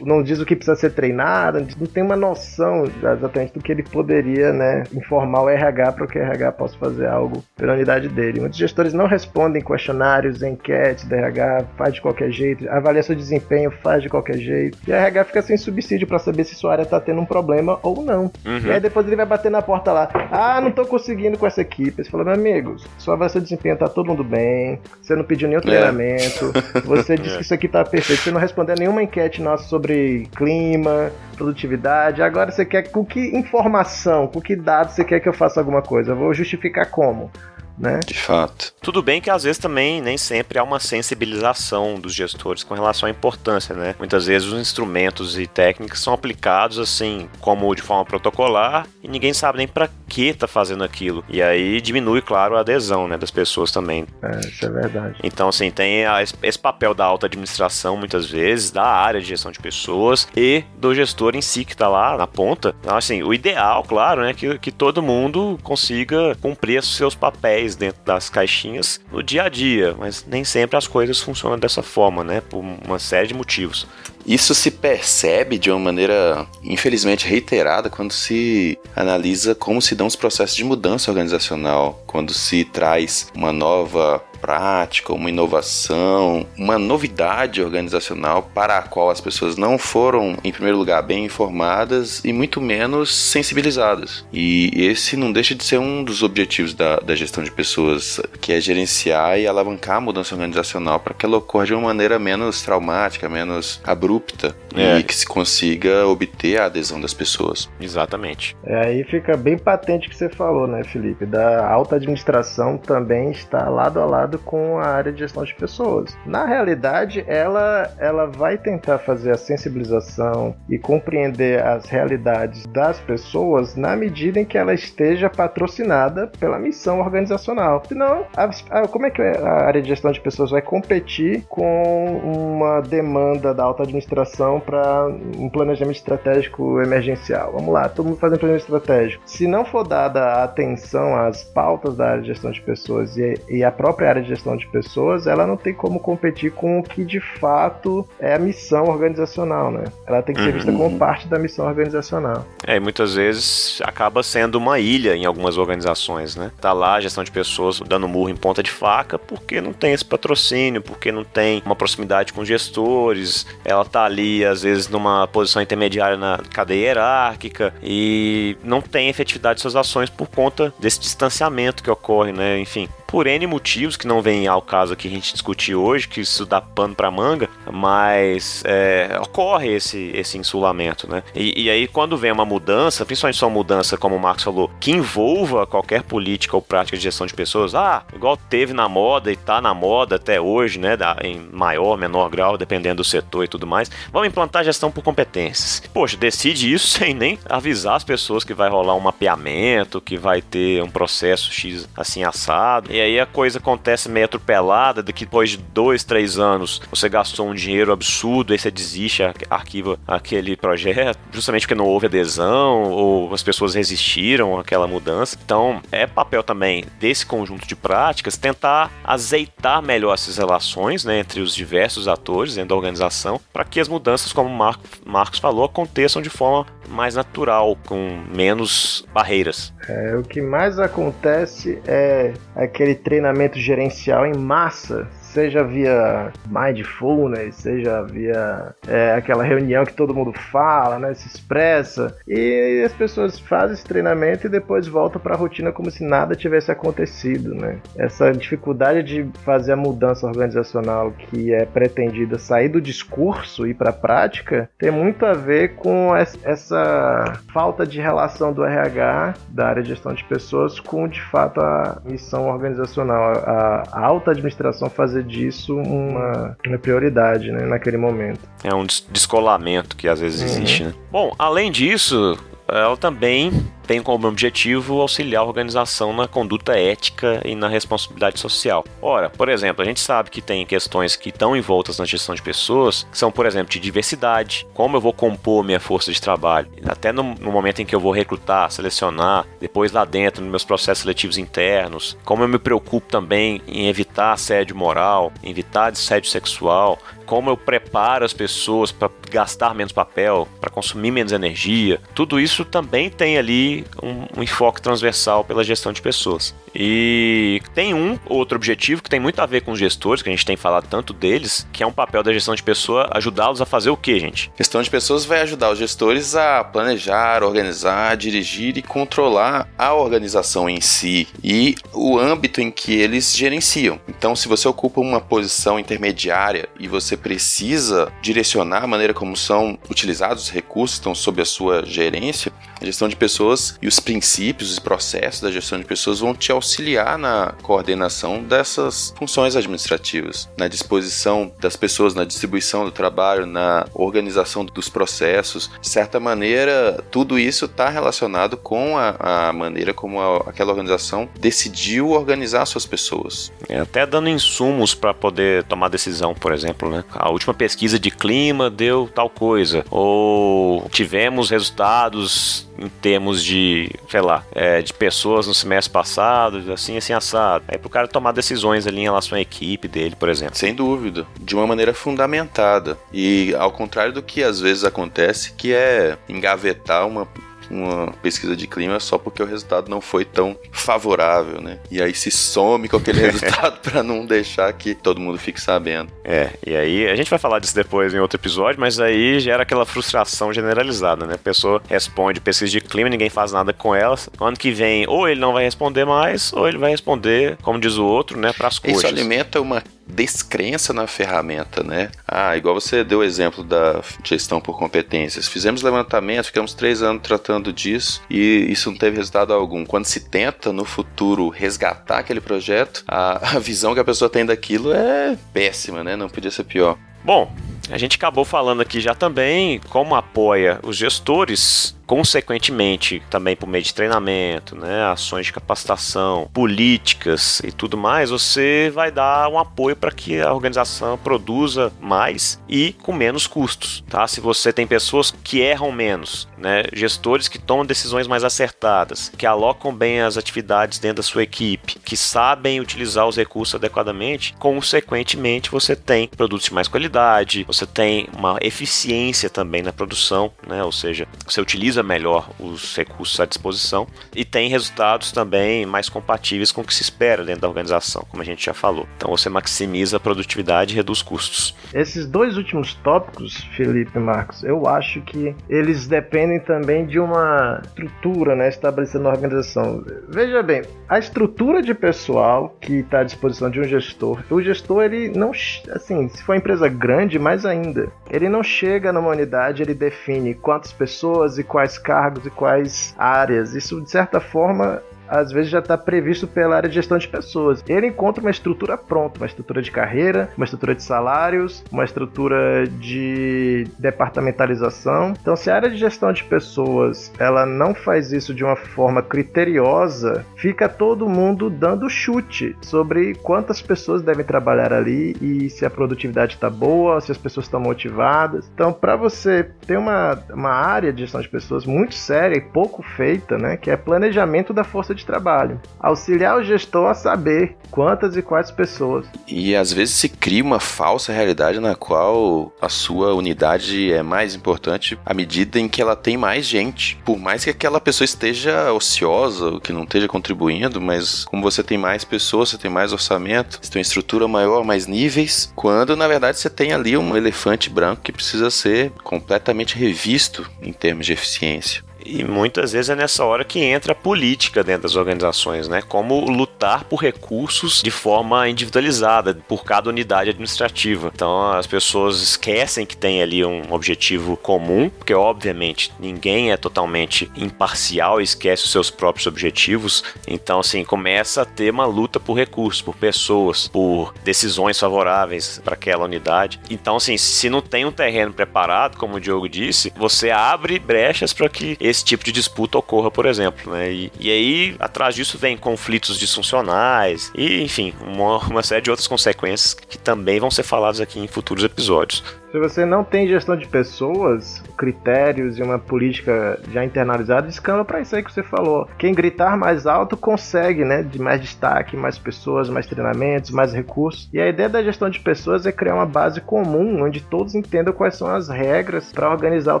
Não diz o que precisa ser treinado, não tem uma noção exatamente do que ele poderia, né, informar o RH para que o RH possa fazer algo pela unidade dele. Muitos gestores não respondem questionários, enquetes do RH, faz de qualquer jeito, avalia seu desempenho, faz de qualquer jeito. E o RH fica sem subsídio para saber se sua área tá tendo um problema ou não. Uhum. E aí depois ele vai bater na porta lá. Ah, não tô conseguindo com essa equipe. Você fala, meu amigo, sua avaliação de desempenho tá todo mundo bem. Você não pediu nenhum treinamento. Você disse que isso aqui tá perfeito. Você não respondeu nenhuma enquete nossa sobre clima, produtividade. Agora você quer com que informação, com que dados você quer que eu faça alguma coisa? Eu vou justificar como? Né? De fato. Tudo bem que às vezes também nem sempre há uma sensibilização dos gestores com relação à importância, né? Muitas vezes os instrumentos e técnicas são aplicados assim, como de forma protocolar, e ninguém sabe nem para que tá fazendo aquilo. E aí diminui, claro, a adesão, né, das pessoas também. É, isso é verdade. Então, assim, tem a, esse papel da alta administração, muitas vezes, da área de gestão de pessoas e do gestor em si que tá lá na ponta. Então, assim, o ideal, claro, né, que, que todo mundo consiga cumprir os seus papéis dentro das caixinhas no dia a dia, mas nem sempre as coisas funcionam dessa forma, né, por uma série de motivos. Isso se percebe de uma maneira, infelizmente, reiterada quando se analisa como se dão os processos de mudança organizacional, quando se traz uma nova prática, uma inovação, uma novidade organizacional para a qual as pessoas não foram, em primeiro lugar, bem informadas e muito menos sensibilizadas. E esse não deixa de ser um dos objetivos da, da gestão de pessoas, que é gerenciar e alavancar a mudança organizacional para que ela ocorra de uma maneira menos traumática, menos abrupta É. e que se consiga obter a adesão das pessoas. Exatamente. É, aí fica bem patente o que você falou, né, Felipe? Da alta administração também está lado a lado com a área de gestão de pessoas. Na realidade, ela, ela vai tentar fazer a sensibilização e compreender as realidades das pessoas na medida em que ela esteja patrocinada pela missão organizacional. Senão, a- a- como é que a área de gestão de pessoas vai competir com uma demanda da alta administração para um planejamento estratégico emergencial? Vamos lá, todo mundo fazendo planejamento estratégico. Se não for dada atenção às pautas da área de gestão de pessoas e, e a própria área de gestão de pessoas, ela não tem como competir com o que de fato é a missão organizacional, né? Ela tem que ser vista como parte da missão organizacional. É, e muitas vezes acaba sendo uma ilha em algumas organizações, né? Tá lá a gestão de pessoas dando murro em ponta de faca porque não tem esse patrocínio, porque não tem uma proximidade com gestores, ela tá ali às vezes numa posição intermediária na cadeia hierárquica e não tem efetividade de suas ações por conta desse distanciamento que ocorre, né? Enfim, por N motivos que não vem ao caso aqui a gente discutir hoje, que isso dá pano pra manga, mas é, ocorre esse, esse insulamento, né? E, e aí quando vem uma mudança, principalmente uma mudança, como o Marcos falou, que envolva qualquer política ou prática de gestão de pessoas, ah, igual teve na moda e tá na moda até hoje, né? Em maior, menor grau, dependendo do setor e tudo mais, vamos implantar gestão por competências. Poxa, decide isso sem nem avisar as pessoas que vai rolar um mapeamento, que vai ter um processo X assim assado. E aí a coisa acontece meio atropelada, daqui depois de dois, três anos você gastou um dinheiro absurdo, aí você desiste, ar- arquiva aquele projeto, justamente porque não houve adesão ou as pessoas resistiram àquela mudança. Então é papel também desse conjunto de práticas tentar azeitar melhor essas relações né, entre os diversos atores dentro da organização para que as mudanças, como o Marco- Marcos falou, aconteçam de forma mais natural, com menos barreiras. É, o que mais acontece é aquele treinamento gerencial em massa, seja via mindfulness, seja via é, aquela reunião que todo mundo fala, né, se expressa, e as pessoas fazem esse treinamento e depois voltam para a rotina como se nada tivesse acontecido, né? Essa dificuldade de fazer a mudança organizacional que é pretendida sair do discurso e para a prática tem muito a ver com es- essa falta de relação do RH, da área de gestão de pessoas, com de fato a missão organizacional, a, a alta administração fazer disso uma, uma prioridade né, naquele momento. É um des- descolamento que às vezes existe, né? Bom, além disso, ela também tem como objetivo auxiliar a organização na conduta ética e na responsabilidade social. Ora, por exemplo, a gente sabe que tem questões que estão envoltas na gestão de pessoas, que são, por exemplo, de diversidade, como eu vou compor minha força de trabalho, até no, no momento em que eu vou recrutar, selecionar, depois lá dentro, nos meus processos seletivos internos, como eu me preocupo também em evitar assédio moral, evitar assédio sexual, como eu preparo as pessoas para gastar menos papel, para consumir menos energia. Tudo isso também tem ali um, um enfoque transversal pela gestão de pessoas. E tem um outro objetivo que tem muito a ver com os gestores, que a gente tem falado tanto deles, que é um papel da gestão de pessoa ajudá-los a fazer o que, gente? Gestão de pessoas vai ajudar os gestores a planejar, organizar, dirigir e controlar a organização em si e o âmbito em que eles gerenciam. Então, se você ocupa uma posição intermediária e você precisa direcionar a maneira como são utilizados os recursos que estão sob a sua gerência, A gestão de pessoas e os princípios, os processos da gestão de pessoas vão te auxiliar na coordenação dessas funções administrativas, na disposição das pessoas, na distribuição do trabalho, na organização dos processos. De certa maneira, tudo isso está relacionado com a, a maneira como a, aquela organização decidiu organizar suas pessoas. É, até dando insumos para poder tomar decisão, por exemplo, né? A última pesquisa de clima deu tal coisa, ou tivemos resultados em termos de, sei lá, é, de pessoas no semestre passado, assim, assim, assado. Aí pro cara tomar decisões ali em relação à equipe dele, por exemplo. Sem dúvida, de uma maneira fundamentada. E ao contrário do que às vezes acontece, que é engavetar uma uma pesquisa de clima só porque o resultado não foi tão favorável, né? E aí se some com aquele resultado para não deixar que todo mundo fique sabendo. É, e aí a gente vai falar disso depois em outro episódio, mas aí gera aquela frustração generalizada, né? A pessoa responde pesquisa de clima, ninguém faz nada com ela. Ano que vem, ou ele não vai responder mais, ou ele vai responder, como diz o outro, né, para as coisas. Isso alimenta uma descrença na ferramenta, né? Ah, igual você deu o exemplo da gestão por competências. Fizemos levantamento, ficamos três anos tratando disso e isso não teve resultado algum. Quando se tenta no futuro resgatar aquele projeto, a, a visão que a pessoa tem daquilo é péssima, né? Não podia ser pior. Bom, a gente acabou falando aqui já também como apoia os gestores consequentemente, também por meio de treinamento, né, ações de capacitação, políticas e tudo mais, você vai dar um apoio para que a organização produza mais e com menos custos, tá? Se você tem pessoas que erram menos, né, gestores que tomam decisões mais acertadas, que alocam bem as atividades dentro da sua equipe, que sabem utilizar os recursos adequadamente, consequentemente você tem produtos de mais qualidade, você tem uma eficiência também na produção, né? Ou seja, você utiliza utiliza melhor os recursos à disposição e tem resultados também mais compatíveis com o que se espera dentro da organização, como a gente já falou. Então você maximiza a produtividade e reduz custos. Esses dois últimos tópicos, Felipe e Marcos, eu acho que eles dependem também de uma estrutura né, estabelecida na organização. Veja bem, a estrutura de pessoal que está à disposição de um gestor, o gestor ele não, assim, se for uma empresa grande, mais ainda, ele não chega numa unidade, ele define quantas pessoas e quais quais cargos e quais áreas. Isso, de certa forma, às vezes já está previsto pela área de gestão de pessoas. Ele encontra uma estrutura pronta, uma estrutura de carreira, uma estrutura de salários, uma estrutura de departamentalização. Então, se a área de gestão de pessoas ela não faz isso de uma forma criteriosa, fica todo mundo dando chute sobre quantas pessoas devem trabalhar ali e se a produtividade está boa, se as pessoas estão motivadas. Então, para você ter uma, uma área de gestão de pessoas muito séria e pouco feita, né, que é planejamento da força de de trabalho. Auxiliar o gestor a saber quantas e quais pessoas. E às vezes se cria uma falsa realidade na qual a sua unidade é mais importante à medida em que ela tem mais gente. Por mais que aquela pessoa esteja ociosa, que não esteja contribuindo, mas como você tem mais pessoas, você tem mais orçamento, você tem uma estrutura maior, mais níveis, quando na verdade você tem ali um elefante branco que precisa ser completamente revisto em termos de eficiência. E muitas vezes é nessa hora que entra a política dentro das organizações, né? Como lutar por recursos de forma individualizada por cada unidade administrativa. Então as pessoas esquecem que tem ali um objetivo comum, porque obviamente ninguém é totalmente imparcial e esquece os seus próprios objetivos. Então assim começa a ter uma luta por recursos, por pessoas, por decisões favoráveis para aquela unidade. Então assim, se não tem um terreno preparado, como o Diogo disse, você abre brechas para que esse tipo de disputa ocorra, por exemplo. Né? E, e aí, atrás disso, vem conflitos disfuncionais e, enfim, uma, uma série de outras consequências que também vão ser faladas aqui em futuros episódios. Se você não tem gestão de pessoas, critérios e uma política já internalizada, escamba para isso aí que você falou. Quem gritar mais alto consegue, né, de mais destaque, mais pessoas, mais treinamentos, mais recursos. E a ideia da gestão de pessoas é criar uma base comum onde todos entendam quais são as regras para organizar o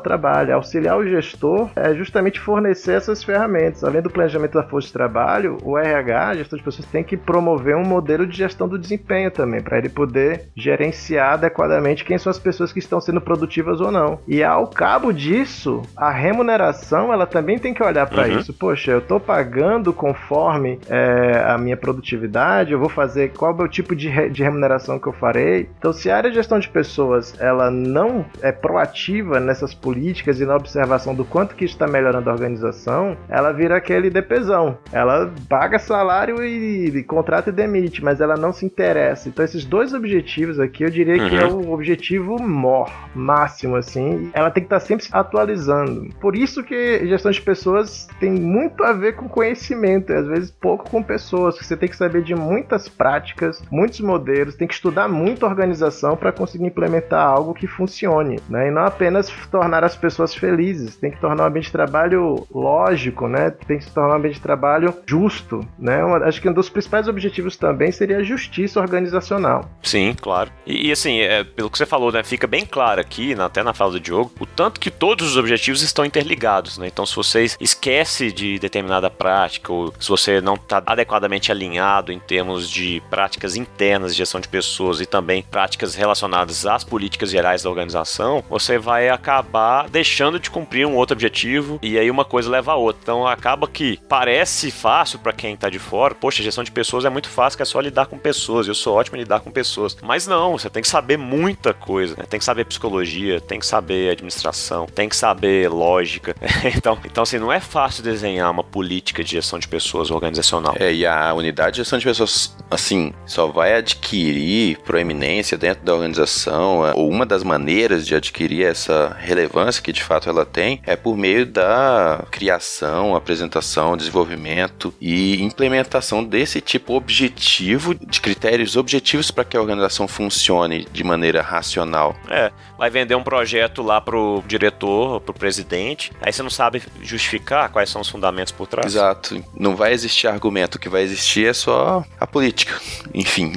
trabalho. Auxiliar o gestor é justamente fornecer essas ferramentas. Além do planejamento da força de trabalho, o RH, a gestão de pessoas, tem que promover um modelo de gestão do desempenho também, para ele poder gerenciar adequadamente quem são as pessoas pessoas que estão sendo produtivas ou não. E ao cabo disso, a remuneração ela também tem que olhar para uhum. isso. Poxa, eu estou pagando conforme é, a minha produtividade, eu vou fazer qual é o tipo de, re, de remuneração que eu farei. Então, se a área de gestão de pessoas ela não é proativa nessas políticas e na observação do quanto que está melhorando a organização, ela vira aquele DPzão. Ela paga salário e, e contrata e demite, mas ela não se interessa. Então, esses dois objetivos aqui, eu diria uhum. que é o objetivo máximo, assim. Ela tem que estar sempre se atualizando. Por isso que gestão de pessoas tem muito a ver com conhecimento, e às vezes pouco com pessoas. Você tem que saber de muitas práticas, muitos modelos, tem que estudar muito a organização para conseguir implementar algo que funcione, né? E não apenas tornar as pessoas felizes, tem que tornar o ambiente de trabalho lógico, né? Tem que se tornar um ambiente de trabalho justo, né? acho que um dos principais objetivos também seria a justiça organizacional. Sim, claro. E, e assim, é, pelo que você falou, né, fica bem claro aqui, até na fala do Diogo, o tanto que todos os objetivos estão interligados, né? Então, se você esquece de determinada prática ou se você não está adequadamente alinhado em termos de práticas internas de gestão de pessoas e também práticas relacionadas às políticas gerais da organização, você vai acabar deixando de cumprir um outro objetivo e aí uma coisa leva a outra. Então, acaba que parece fácil para quem está de fora, poxa, gestão de pessoas é muito fácil, é só lidar com pessoas, eu sou ótimo em lidar com pessoas. Mas não, você tem que saber muita coisa, né? Tem que saber psicologia, tem que saber administração, tem que saber lógica. então, então, assim, não é fácil desenhar uma política de gestão de pessoas organizacional. É, e a unidade de gestão de pessoas, assim, só vai adquirir proeminência dentro da organização, é, ou uma das maneiras de adquirir essa relevância que de fato ela tem, é por meio da criação, apresentação, desenvolvimento e implementação desse tipo objetivo, de critérios objetivos para que a organização funcione de maneira racional. É, vai vender um projeto lá pro diretor, pro presidente, aí você não sabe justificar quais são os fundamentos por trás. Exato. Não vai existir argumento, o que vai existir é só a política. Enfim.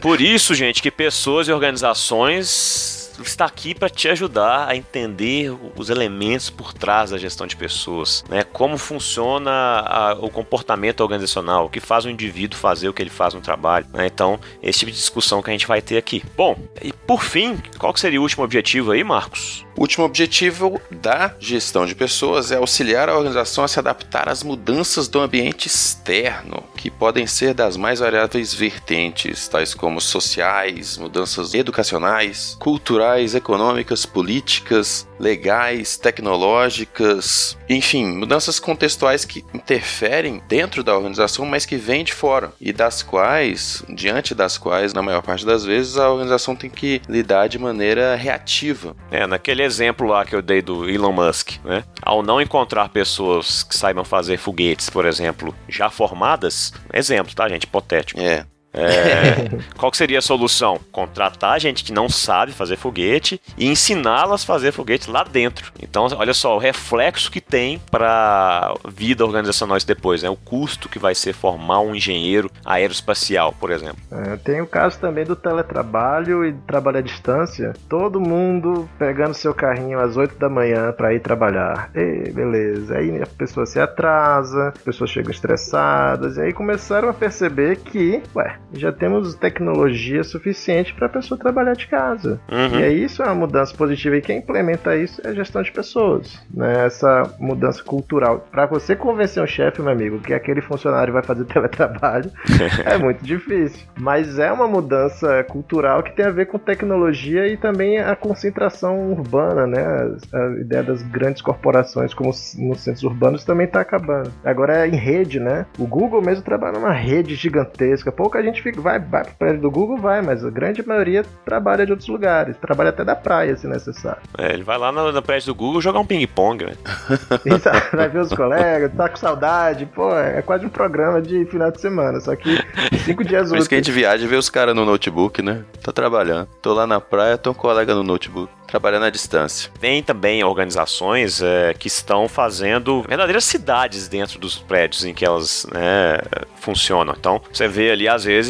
Por isso, gente, que pessoas e organizações está aqui para te ajudar a entender os elementos por trás da gestão de pessoas, né? Como funciona a, o comportamento organizacional, o que faz o indivíduo fazer o que ele faz no trabalho, né? Então, esse tipo de discussão que a gente vai ter aqui. Bom, e por fim, qual seria o último objetivo aí, Marcos? O último objetivo da gestão de pessoas é auxiliar a organização a se adaptar às mudanças do ambiente externo, que podem ser das mais variáveis vertentes, tais como sociais, mudanças educacionais, culturais, econômicas, políticas, legais, tecnológicas, enfim, mudanças contextuais que interferem dentro da organização, mas que vêm de fora e das quais, diante das quais, na maior parte das vezes, a organização tem que lidar de maneira reativa. É, naquele exemplo lá que eu dei do Elon Musk, né? Ao não encontrar pessoas que saibam fazer foguetes, por exemplo, já formadas, exemplo, tá, gente? Hipotético. É. É, qual seria a solução? Contratar gente que não sabe fazer foguete e ensiná-las a fazer foguete lá dentro. Então, olha só, o reflexo que tem para vida organizacional isso depois, né? O custo que vai ser formar um engenheiro aeroespacial, por exemplo. É, tem o caso também do teletrabalho e trabalho à distância. Todo mundo pegando seu carrinho às 8 da manhã para ir trabalhar. E, beleza. Aí a pessoa se atrasa, as pessoas chegam estressadas, e aí começaram a perceber que, ué, já temos tecnologia suficiente para a pessoa trabalhar de casa. Uhum. E aí isso é uma mudança positiva e quem implementa isso é a gestão de pessoas, né? Essa mudança cultural. Para você convencer um chefe, meu amigo, que aquele funcionário vai fazer teletrabalho, é muito difícil. Mas é uma mudança cultural que tem a ver com tecnologia e também a concentração urbana, né? A, a ideia das grandes corporações como nos centros urbanos também está acabando. Agora é em rede, né? O Google mesmo trabalha numa rede gigantesca. Pouca gente gente fica, vai, vai pro prédio do Google, vai, mas a grande maioria trabalha de outros lugares, trabalha até da praia, se necessário. É, ele vai lá no, no prédio do Google jogar um ping-pong, né? vai ver os colegas, tá com saudade, pô, é quase um programa de final de semana, só que cinco dias úteis. Por isso que a gente viaja e vê os caras no notebook, né? Tá trabalhando. Tô lá na praia, tô um colega no notebook. trabalhando à distância. Tem também organizações é, que estão fazendo verdadeiras cidades dentro dos prédios em que elas né, funcionam. Então, você vê ali, às vezes,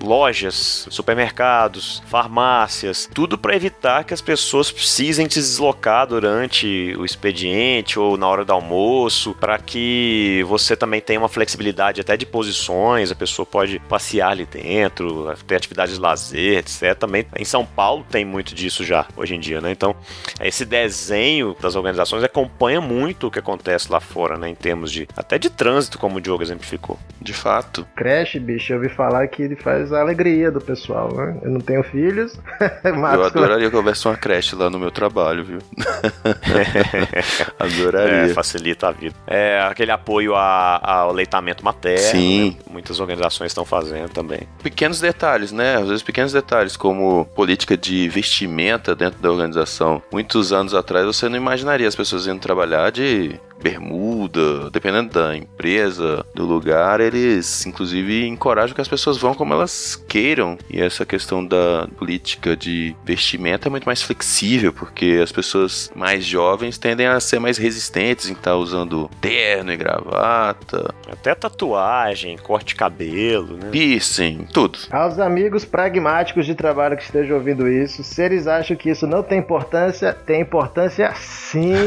lojas, supermercados, farmácias, tudo para evitar que as pessoas precisem se deslocar durante o expediente ou na hora do almoço, para que você também tenha uma flexibilidade até de posições, a pessoa pode passear ali dentro, ter atividades de lazer, etc. Também em São Paulo tem muito disso já hoje em dia, né? Então, esse desenho das organizações acompanha muito o que acontece lá fora, né? Em termos de até de trânsito, como o Diogo exemplificou. De fato. Creche, bicho, eu ouvi falar que ele faz a alegria do pessoal, né? Eu não tenho filhos, mas... Eu adoraria que houvesse uma creche lá no meu trabalho, viu? adoraria. É, facilita a vida. É, aquele apoio a- ao leitamento materno. Sim. né? Muitas organizações estão fazendo também. Pequenos detalhes, né? Às vezes pequenos detalhes, como política de vestimenta dentro da organização. Muitos anos atrás você não imaginaria as pessoas indo trabalhar de bermuda, dependendo da empresa, do lugar, eles inclusive encorajam que as pessoas vão como elas queiram. E essa questão da política de vestimenta é muito mais flexível, porque as pessoas mais jovens tendem a ser mais resistentes em estar usando terno e gravata, Até tatuagem, corte de cabelo, né? piercing, tudo. Aos amigos pragmáticos de trabalho que estejam ouvindo isso, se eles acham que isso não tem importância, tem importância sim.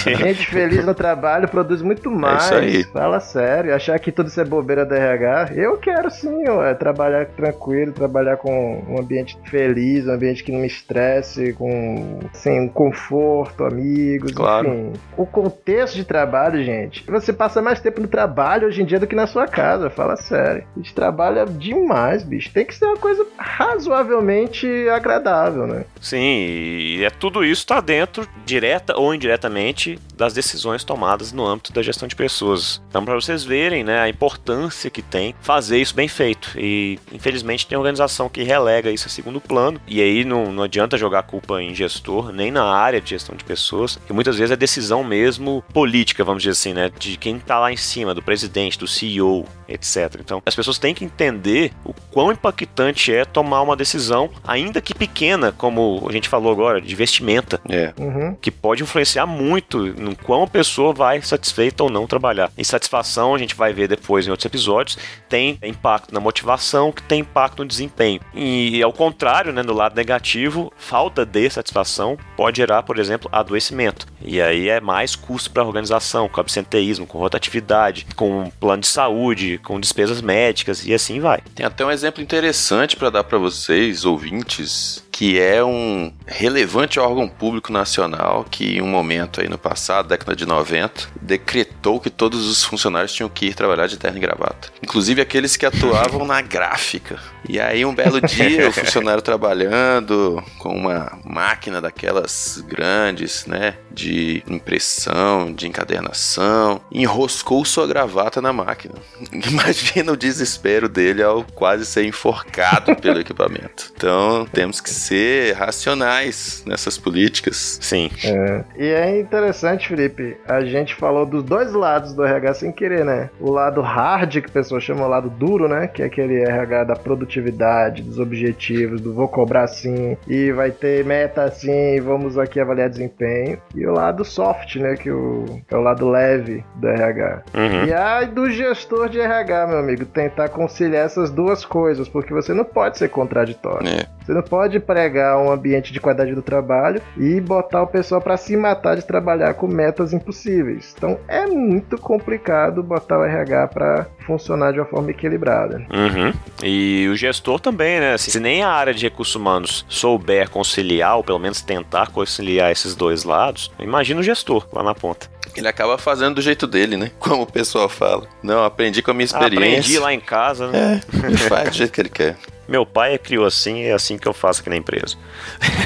Sim. Gente feliz no trabalho produz muito mais. isso aí. Fala sério. Achar que tudo isso é bobeira da RH, eu quero sim, ué, trabalhar tranquilo, trabalhar com um ambiente feliz, um ambiente que não me estresse, com assim, um conforto, amigos, Claro. enfim. O contexto de trabalho, gente, você passa mais tempo no trabalho hoje em dia do que na sua casa, fala sério. A gente trabalha demais, bicho. Tem que ser uma coisa razoavelmente agradável, né? Sim, e é tudo isso está dentro, direta ou indiretamente, das decisões tomadas no âmbito da gestão de pessoas. Então, para vocês verem né, a importância que tem fazer isso bem feito. E, infelizmente, tem organização que relega isso a segundo plano. E aí não, não adianta jogar a culpa em gestor, nem na área de gestão de pessoas, que muitas vezes é decisão mesmo política, vamos dizer assim, né? De quem está lá em cima, do presidente, do CEO, etc. Então, as pessoas têm que entender o quão impactante é tomar uma decisão, ainda que pequena, como a gente falou agora, de vestimenta, É. Uhum. que pode influenciar muito no quão a pessoa vai satisfeita ou não trabalhar. Insatisfação, a gente vai ver depois em outros episódios, tem impacto na motivação, que tem impacto no desempenho. E ao contrário, né, no lado negativo, falta de satisfação pode gerar, por exemplo, adoecimento. E aí é mais custo para a organização, com absenteísmo, com rotatividade, com plano de saúde, com despesas médicas e assim vai. Tem até um exemplo interessante para dar para vocês, ouvintes, que é um relevante órgão público nacional que em um momento aí no passado, década de 90, decretou que todos os funcionários tinham que ir trabalhar de terno e gravata. Inclusive aqueles que atuavam na gráfica. E aí um belo dia o funcionário trabalhando com uma máquina daquelas grandes, né, de impressão, de encadernação, enroscou sua gravata na máquina. Imagina o desespero dele ao quase ser enforcado pelo equipamento. Então, temos que ser racionais nessas políticas. Sim. É. E é interessante, Felipe, a gente falou dos dois lados do RH sem querer, né? O lado hard, que o pessoal chama o lado duro, né? Que é aquele RH da produtividade, dos objetivos, do vou cobrar assim, e vai ter meta assim, e vamos aqui avaliar desempenho. E o lado soft, né? Que o, é o lado leve do RH. Uhum. E aí do gestor de RH, meu amigo, tentar conciliar essas duas coisas, porque você não pode ser contraditório. É. Você não pode pregar um ambiente de qualidade do trabalho e botar o pessoal para se matar de trabalhar com metas impossíveis. Então é muito complicado botar o RH para funcionar de uma forma equilibrada. Uhum. E o gestor também, né? Se nem a área de recursos humanos souber conciliar, ou pelo menos tentar conciliar esses dois lados, imagina o gestor lá na ponta. Ele acaba fazendo do jeito dele, né? Como o pessoal fala. Não, aprendi com a minha Ah, Aprendi experiência. lá em casa, né? É, ele faz do jeito que ele quer. Meu pai criou assim e é assim que eu faço aqui na empresa.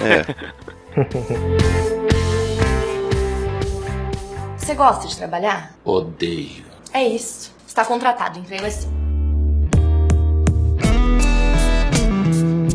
É. Você gosta de trabalhar? Odeio. É isso. Está contratado, emprego assim.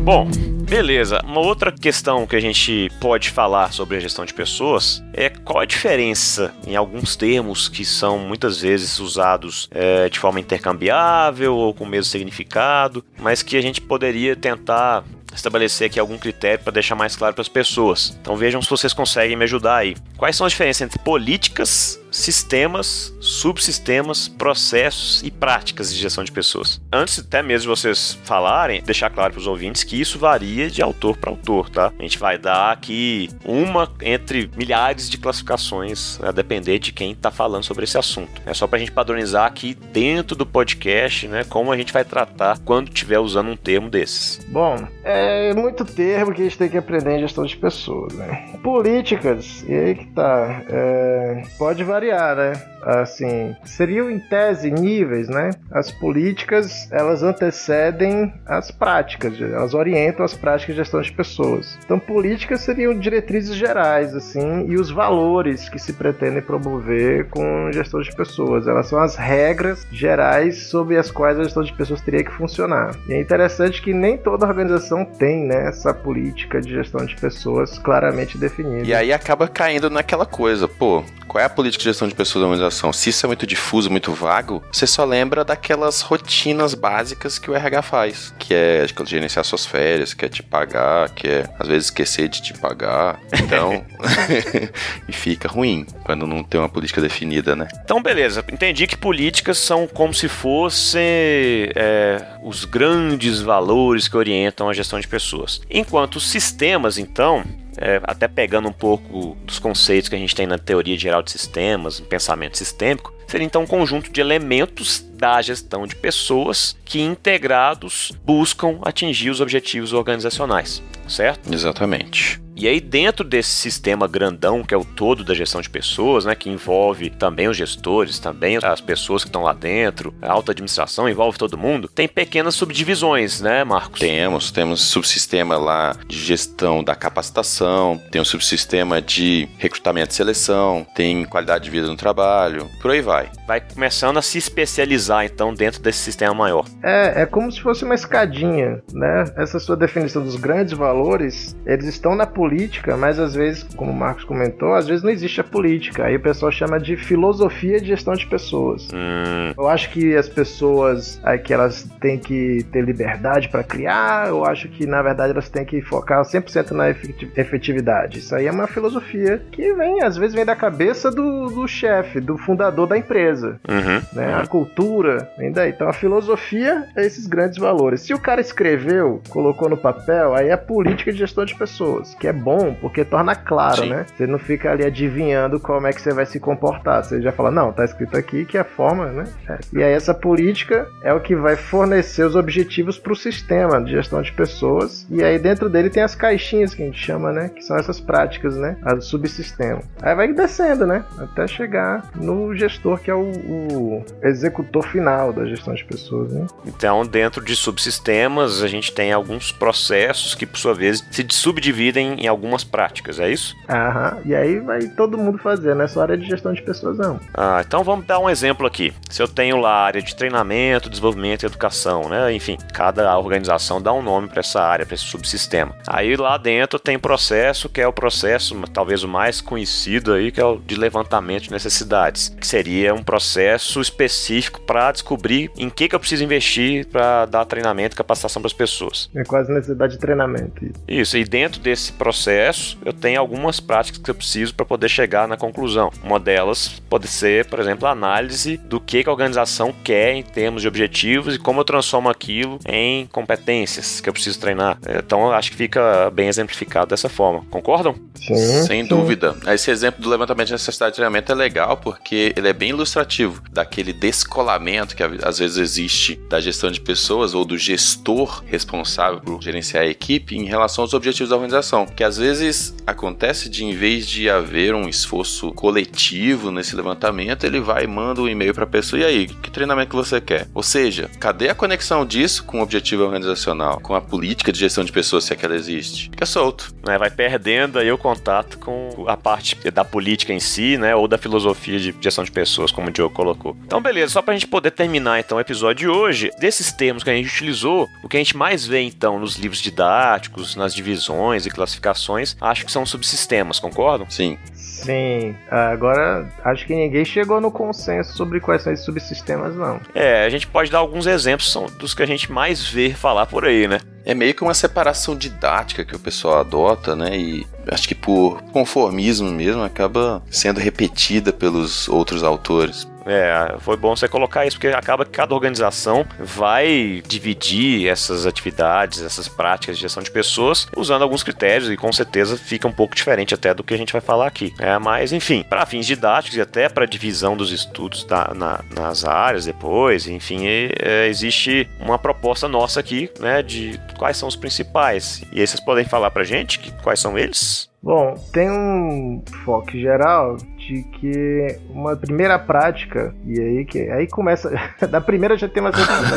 Bom, beleza. Uma outra questão que a gente pode falar sobre a gestão de pessoas é qual a diferença em alguns termos que são muitas vezes usados é, de forma intercambiável ou com o mesmo significado, mas que a gente poderia tentar estabelecer aqui algum critério para deixar mais claro para as pessoas. Então vejam se vocês conseguem me ajudar aí. Quais são as diferenças entre políticas sistemas, subsistemas, processos e práticas de gestão de pessoas. Antes até mesmo de vocês falarem, deixar claro para os ouvintes que isso varia de autor para autor, tá? A gente vai dar aqui uma entre milhares de classificações, a depender de quem está falando sobre esse assunto. É só para a gente padronizar aqui dentro do podcast, né, como a gente vai tratar quando estiver usando um termo desses. Bom, é muito termo que a gente tem que aprender em gestão de pessoas, né? Políticas, e aí que tá, é, pode variar variar, né? Assim, seriam em tese níveis, né? As políticas, elas antecedem as práticas, elas orientam as práticas de gestão de pessoas. Então, políticas seriam diretrizes gerais, assim, e os valores que se pretendem promover com gestão de pessoas. Elas são as regras gerais sobre as quais a gestão de pessoas teria que funcionar. E é interessante que nem toda organização tem, né, essa política de gestão de pessoas claramente definida. E aí acaba caindo naquela coisa, pô, qual é a política de gestão de pessoas da organização? Se isso é muito difuso, muito vago, você só lembra daquelas rotinas básicas que o RH faz, que é gerenciar suas férias, que é te pagar, que é às vezes esquecer de te pagar. Então, e fica ruim quando não tem uma política definida, né? Então, beleza. Entendi que políticas são como se fossem é, os grandes valores que orientam a gestão de pessoas. Enquanto sistemas, então, é, até pegando um pouco dos conceitos que a gente tem na teoria geral de sistemas, no pensamento sistêmico, seria então um conjunto de elementos da gestão de pessoas que integrados buscam atingir os objetivos organizacionais, certo? Exatamente. E aí, dentro desse sistema grandão, que é o todo da gestão de pessoas, né, que envolve também os gestores, também as pessoas que estão lá dentro, a alta administração, envolve todo mundo, tem pequenas subdivisões, né, Marcos? Temos, temos subsistema lá de gestão da capacitação, tem um subsistema de recrutamento e seleção, tem qualidade de vida no trabalho, por aí vai. Vai começando a se especializar, então, dentro desse sistema maior. É, é como se fosse uma escadinha, né? Essa sua definição dos grandes valores, eles estão na política mas às vezes, como o Marcos comentou, às vezes não existe a política. Aí o pessoal chama de filosofia de gestão de pessoas. Hum. Eu acho que as pessoas que elas têm que ter liberdade para criar, eu acho que na verdade elas têm que focar 100% na efetividade. Isso aí é uma filosofia que vem, às vezes, vem da cabeça do, do chefe, do fundador da empresa. Uhum. Né? Uhum. A cultura vem daí. Então a filosofia é esses grandes valores. Se o cara escreveu, colocou no papel, aí é política de gestão de pessoas, que é bom porque torna claro, Sim. né? Você não fica ali adivinhando como é que você vai se comportar. Você já fala, não, tá escrito aqui que é a forma, né? É. E aí essa política é o que vai fornecer os objetivos para o sistema de gestão de pessoas. E aí dentro dele tem as caixinhas que a gente chama, né? Que são essas práticas, né? As subsistema. Aí vai descendo, né? Até chegar no gestor que é o, o executor final da gestão de pessoas, né? Então, dentro de subsistemas, a gente tem alguns processos que, por sua vez, se subdividem em algumas práticas, é isso? Aham. E aí vai todo mundo fazer, não é só área de gestão de pessoas, não. Ah, então vamos dar um exemplo aqui. Se eu tenho lá a área de treinamento, desenvolvimento e educação, né? Enfim, cada organização dá um nome para essa área, para esse subsistema. Aí lá dentro tem processo que é o processo, talvez o mais conhecido aí, que é o de levantamento de necessidades, que seria um processo específico para descobrir em que, que eu preciso investir para dar treinamento e capacitação para as pessoas. É quase necessidade de treinamento. isso. Isso, e dentro desse processo, eu tenho algumas práticas que eu preciso para poder chegar na conclusão. Uma delas pode ser, por exemplo, a análise do que, que a organização quer em termos de objetivos e como eu transformo aquilo em competências que eu preciso treinar. Então, eu acho que fica bem exemplificado dessa forma. Concordam? Sim, Sem sim. dúvida. Esse exemplo do levantamento de necessidade de treinamento é legal porque ele é bem ilustrativo daquele descolamento que às vezes existe da gestão de pessoas ou do gestor responsável por gerenciar a equipe em relação aos objetivos da organização. Que às vezes acontece de, em vez de haver um esforço coletivo nesse levantamento, ele vai e manda um e-mail para a pessoa: e aí, que treinamento que você quer? Ou seja, cadê a conexão disso com o objetivo organizacional, com a política de gestão de pessoas, se é que ela existe? Fica solto. Né, vai perdendo aí o contato com a parte da política em si, né, ou da filosofia de gestão de pessoas, como o Diogo colocou. Então, beleza, só pra gente poder terminar então o episódio de hoje, desses termos que a gente utilizou, o que a gente mais vê então nos livros didáticos, nas divisões e classificações acho que são subsistemas, concordam? Sim. Sim, agora acho que ninguém chegou no consenso sobre quais são esses subsistemas, não. É, a gente pode dar alguns exemplos, são dos que a gente mais vê falar por aí, né? É meio que uma separação didática que o pessoal adota, né? E acho que por conformismo mesmo acaba sendo repetida pelos outros autores. É, foi bom você colocar isso, porque acaba que cada organização vai dividir essas atividades, essas práticas de gestão de pessoas, usando alguns critérios, e com certeza fica um pouco diferente até do que a gente vai falar aqui. É, mas, enfim, para fins didáticos e até para divisão dos estudos da, na, nas áreas depois, enfim, é, existe uma proposta nossa aqui, né, de quais são os principais. E aí vocês podem falar pra gente que, quais são eles? Bom, tem um foco geral de que uma primeira prática, e aí que aí começa. da primeira já tem uma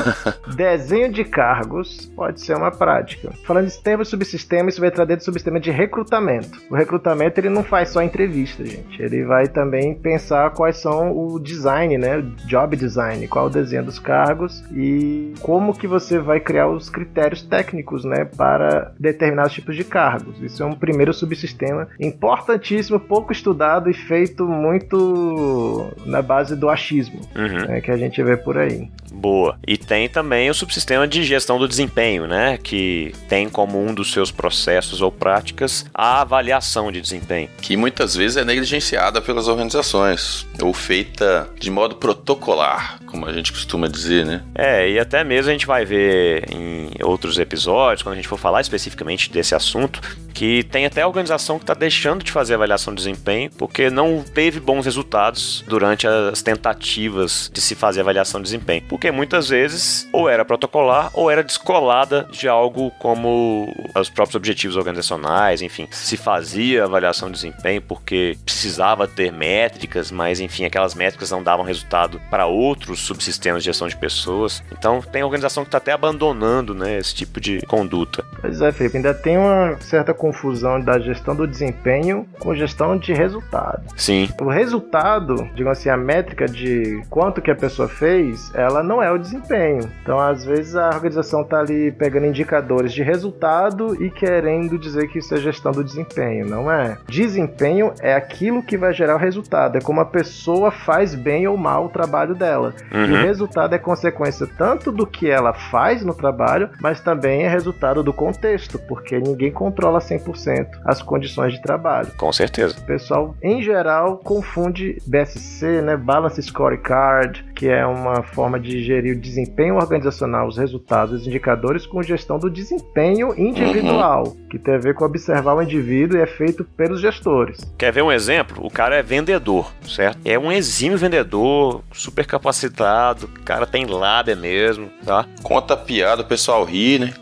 Desenho de cargos pode ser uma prática. Falando de sistema e subsistema, isso vai entrar dentro do subsistema de recrutamento. O recrutamento ele não faz só entrevista, gente. Ele vai também pensar quais são o design, né? O job design, qual o desenho dos cargos e como que você vai criar os critérios técnicos, né? Para determinados tipos de cargos. Isso é um primeiro subsistema sistema importantíssimo, pouco estudado e feito muito na base do achismo uhum. né, que a gente vê por aí. Boa. E tem também o subsistema de gestão do desempenho, né? Que tem como um dos seus processos ou práticas a avaliação de desempenho. Que muitas vezes é negligenciada pelas organizações, ou feita de modo protocolar, como a gente costuma dizer, né? É, e até mesmo a gente vai ver em outros episódios, quando a gente for falar especificamente desse assunto, que tem até organização que está deixando de fazer avaliação de desempenho porque não teve bons resultados durante as tentativas de se fazer avaliação de desempenho. Porque muitas vezes ou era protocolar ou era descolada de algo como os próprios objetivos organizacionais, enfim, se fazia avaliação de desempenho porque precisava ter métricas, mas enfim, aquelas métricas não davam resultado para outros subsistemas de gestão de pessoas. Então tem organização que está até abandonando né, esse tipo de conduta. Pois é, Felipe, ainda tem uma certa confusão da gestão do desempenho com gestão de resultado. Sim. O resultado, digamos assim, a métrica de quanto que a pessoa fez, ela não é o desempenho. Então, às vezes, a organização está ali pegando indicadores de resultado e querendo dizer que isso é gestão do desempenho. Não é. Desempenho é aquilo que vai gerar o resultado. É como a pessoa faz bem ou mal o trabalho dela. Uhum. E o resultado é consequência tanto do que ela faz no trabalho, mas também é resultado do contexto, porque ninguém controla 100% as condições de trabalho. Com certeza. O pessoal, em geral, confunde BSC, né, Balance Scorecard, que é uma forma de gerir o desempenho organizacional, os resultados, os indicadores, com gestão do desempenho individual, uhum. que tem a ver com observar o indivíduo e é feito pelos gestores. Quer ver um exemplo? O cara é vendedor, certo? É um exímio vendedor, super capacitado, o cara tem lábia mesmo, tá? Conta piada, o pessoal ri, né?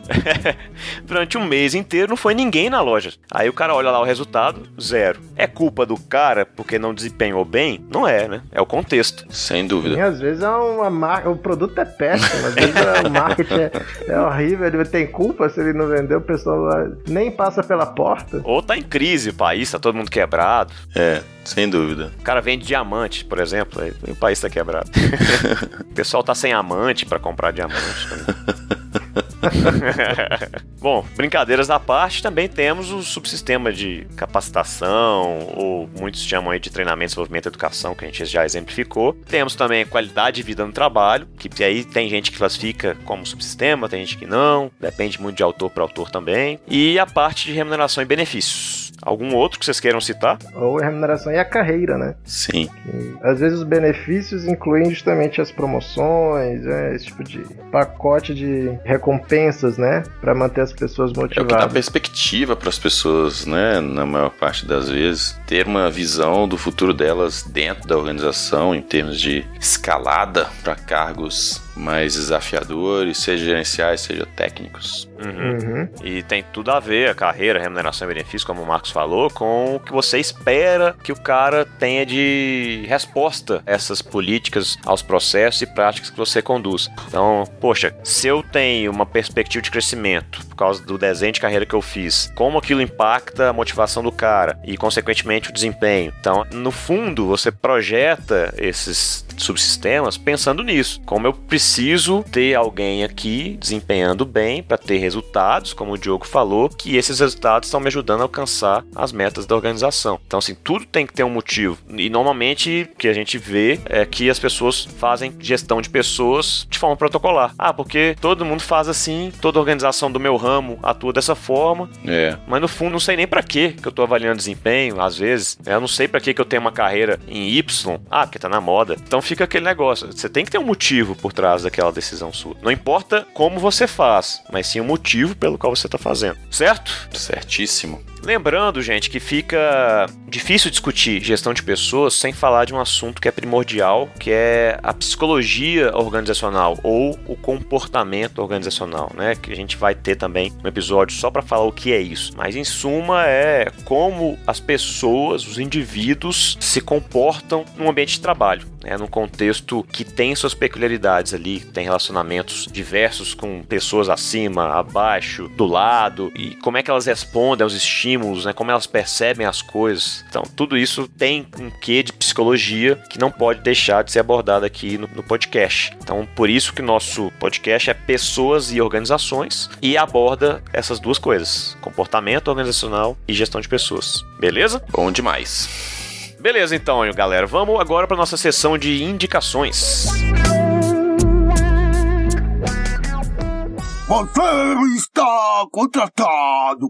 Durante um mês inteiro não foi ninguém na loja. Aí o cara olha lá o resultado, zero. É culpa do cara porque não desempenhou bem? Não é, né? É o contexto. Sem dúvida. E às vezes é uma marca, o produto é péssimo, às vezes o marketing é, é, horrível, ele tem culpa se ele não vendeu, o pessoal nem passa pela porta. Ou tá em crise o país, tá todo mundo quebrado. É, sem dúvida. O cara vende diamante, por exemplo, aí o país tá quebrado. o pessoal tá sem amante para comprar diamante também. Bom, brincadeiras à parte, também temos o subsistema de capacitação, ou muitos chamam aí de treinamento, desenvolvimento e educação, que a gente já exemplificou. Temos também qualidade de vida no trabalho, que aí tem gente que classifica como subsistema, tem gente que não, depende muito de autor para autor também. E a parte de remuneração e benefícios. Algum outro que vocês queiram citar? Ou a remuneração e a carreira, né? Sim. Que, às vezes os benefícios incluem justamente as promoções, né? esse tipo de pacote de recompensas, né? Para manter as pessoas motivadas. É o que dá perspectiva para as pessoas, né? Na maior parte das vezes, ter uma visão do futuro delas dentro da organização em termos de escalada para cargos mais desafiadores, seja gerenciais, seja técnicos. Uhum. Uhum. E tem tudo a ver a carreira, a remuneração e benefício, como o Marcos falou, com o que você espera que o cara tenha de resposta a essas políticas, aos processos e práticas que você conduz. Então, poxa, se eu tenho uma perspectiva de crescimento por causa do desenho de carreira que eu fiz, como aquilo impacta a motivação do cara e, consequentemente, o desempenho. Então, no fundo, você projeta esses subsistemas pensando nisso. Como eu preciso preciso ter alguém aqui desempenhando bem para ter resultados, como o Diogo falou, que esses resultados estão me ajudando a alcançar as metas da organização. Então, assim, tudo tem que ter um motivo. E normalmente o que a gente vê é que as pessoas fazem gestão de pessoas de forma protocolar. Ah, porque todo mundo faz assim, toda organização do meu ramo atua dessa forma. É. Mas no fundo não sei nem para que que eu tô avaliando desempenho, às vezes. Eu não sei para que que eu tenho uma carreira em Y. Ah, porque tá na moda. Então fica aquele negócio. Você tem que ter um motivo por trás daquela decisão sua. Não importa como você faz, mas sim o motivo pelo qual você tá fazendo. Certo? Certíssimo. Lembrando, gente, que fica difícil discutir gestão de pessoas sem falar de um assunto que é primordial, que é a psicologia organizacional ou o comportamento organizacional, né? Que a gente vai ter também um episódio só para falar o que é isso. Mas em suma é como as pessoas, os indivíduos se comportam no ambiente de trabalho, né? Num contexto que tem suas peculiaridades ali, tem relacionamentos diversos com pessoas acima, abaixo, do lado e como é que elas respondem aos estímulos né, como elas percebem as coisas. Então, tudo isso tem um quê de psicologia que não pode deixar de ser abordado aqui no, no podcast. Então, por isso que nosso podcast é pessoas e organizações e aborda essas duas coisas: comportamento organizacional e gestão de pessoas. Beleza? Bom demais. Beleza, então, galera. Vamos agora para nossa sessão de indicações. Você está contratado.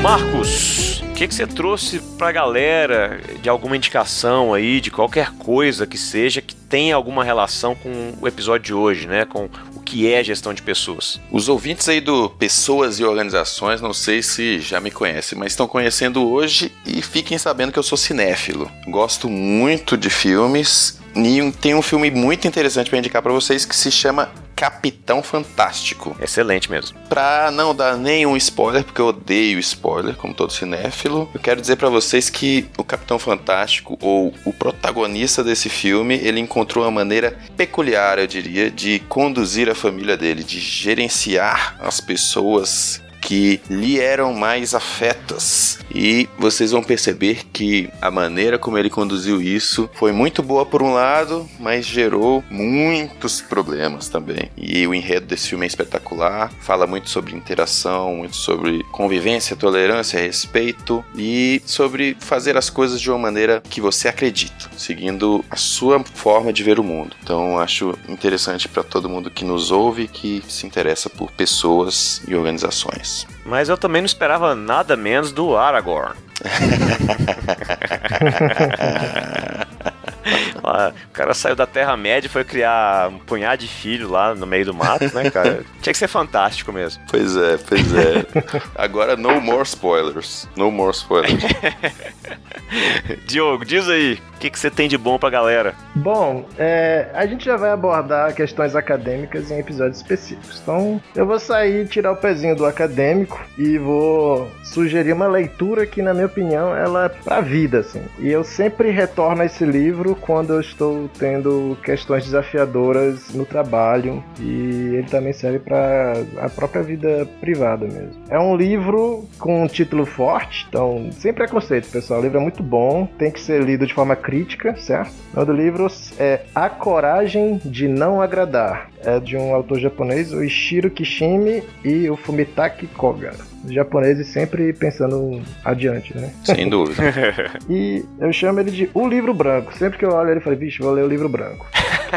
Marcos, o que, que você trouxe pra galera de alguma indicação aí, de qualquer coisa que seja, que tenha alguma relação com o episódio de hoje, né? Com o que é gestão de pessoas? Os ouvintes aí do Pessoas e Organizações, não sei se já me conhecem, mas estão conhecendo hoje e fiquem sabendo que eu sou cinéfilo. Gosto muito de filmes e tem um filme muito interessante para indicar para vocês que se chama Capitão Fantástico. Excelente mesmo. Pra não dar nenhum spoiler, porque eu odeio spoiler, como todo cinéfilo, eu quero dizer para vocês que o Capitão Fantástico, ou o protagonista desse filme, ele encontrou uma maneira peculiar, eu diria, de conduzir a família dele, de gerenciar as pessoas que lhe eram mais afetas. E vocês vão perceber que a maneira como ele conduziu isso foi muito boa por um lado, mas gerou muitos problemas também. E o enredo desse filme é espetacular, fala muito sobre interação, muito sobre convivência, tolerância, respeito e sobre fazer as coisas de uma maneira que você acredita, seguindo a sua forma de ver o mundo. Então acho interessante para todo mundo que nos ouve que se interessa por pessoas e organizações. Mas eu também não esperava nada menos do Aragorn. o cara saiu da Terra-média e foi criar um punhado de filho lá no meio do mato, né, cara? Tinha que ser fantástico mesmo. Pois é, pois é. Agora, no more spoilers. No more spoilers. Diogo, diz aí, o que, que você tem de bom pra galera? Bom, é, a gente já vai abordar questões acadêmicas em episódios específicos. Então, eu vou sair, tirar o pezinho do acadêmico e vou sugerir uma leitura que, na minha opinião, ela é pra vida, assim. E eu sempre retorno a esse livro quando eu estou tendo questões desafiadoras no trabalho e ele também serve para a própria vida privada mesmo. É um livro com um título forte, então sem preconceito, pessoal. O livro é muito bom, tem que ser lido de forma crítica, certo? O nome do livro é A Coragem de Não Agradar. É de um autor japonês, o Ishiro Kishimi e o Fumitaki Koga. Os japoneses sempre pensando adiante, né? Sem dúvida. e eu chamo ele de O Livro Branco. Sempre que eu olho ele, eu falo, vixe, vou ler o Livro Branco.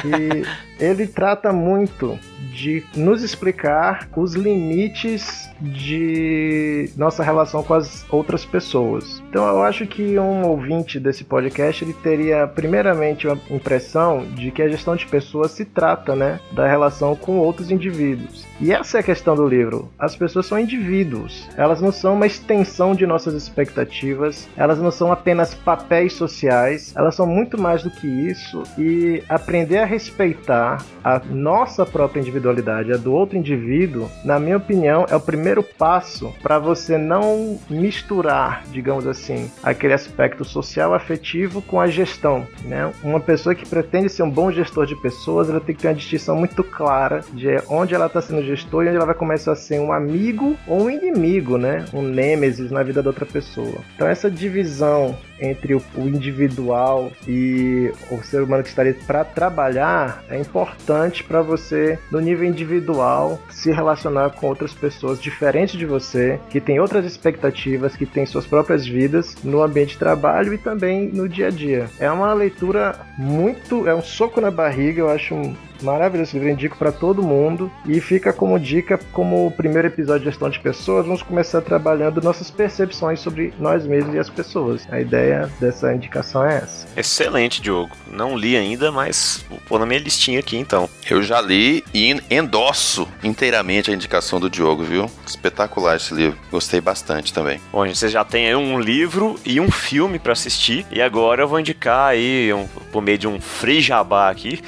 E ele trata muito de nos explicar os limites de nossa relação com as outras pessoas. Então eu acho que um ouvinte desse podcast ele teria primeiramente uma impressão de que a gestão de pessoas se trata, né, da relação com outros indivíduos. E essa é a questão do livro. As pessoas são indivíduos. Elas não são uma extensão de nossas expectativas. Elas não são apenas papéis sociais. Elas são muito mais do que isso. E aprender respeitar a nossa própria individualidade, a do outro indivíduo, na minha opinião, é o primeiro passo para você não misturar, digamos assim, aquele aspecto social afetivo com a gestão. Né? Uma pessoa que pretende ser um bom gestor de pessoas, ela tem que ter uma distinção muito clara de onde ela está sendo gestor e onde ela vai começar a ser um amigo ou um inimigo, né? Um nêmesis na vida da outra pessoa. Então essa divisão entre o, o individual e o ser humano que estaria para trabalhar é importante para você, no nível individual, se relacionar com outras pessoas diferentes de você, que têm outras expectativas, que têm suas próprias vidas no ambiente de trabalho e também no dia a dia. É uma leitura muito. É um soco na barriga, eu acho um Maravilhoso livro, indico para todo mundo. E fica como dica, como o primeiro episódio de gestão de pessoas, vamos começar trabalhando nossas percepções sobre nós mesmos e as pessoas. A ideia dessa indicação é essa. Excelente, Diogo. Não li ainda, mas vou pôr na minha listinha aqui então. Eu já li e endosso inteiramente a indicação do Diogo, viu? Espetacular esse livro. Gostei bastante também. Bom, gente, você já tem aí um livro e um filme para assistir. E agora eu vou indicar aí, um, por meio de um free jabá aqui,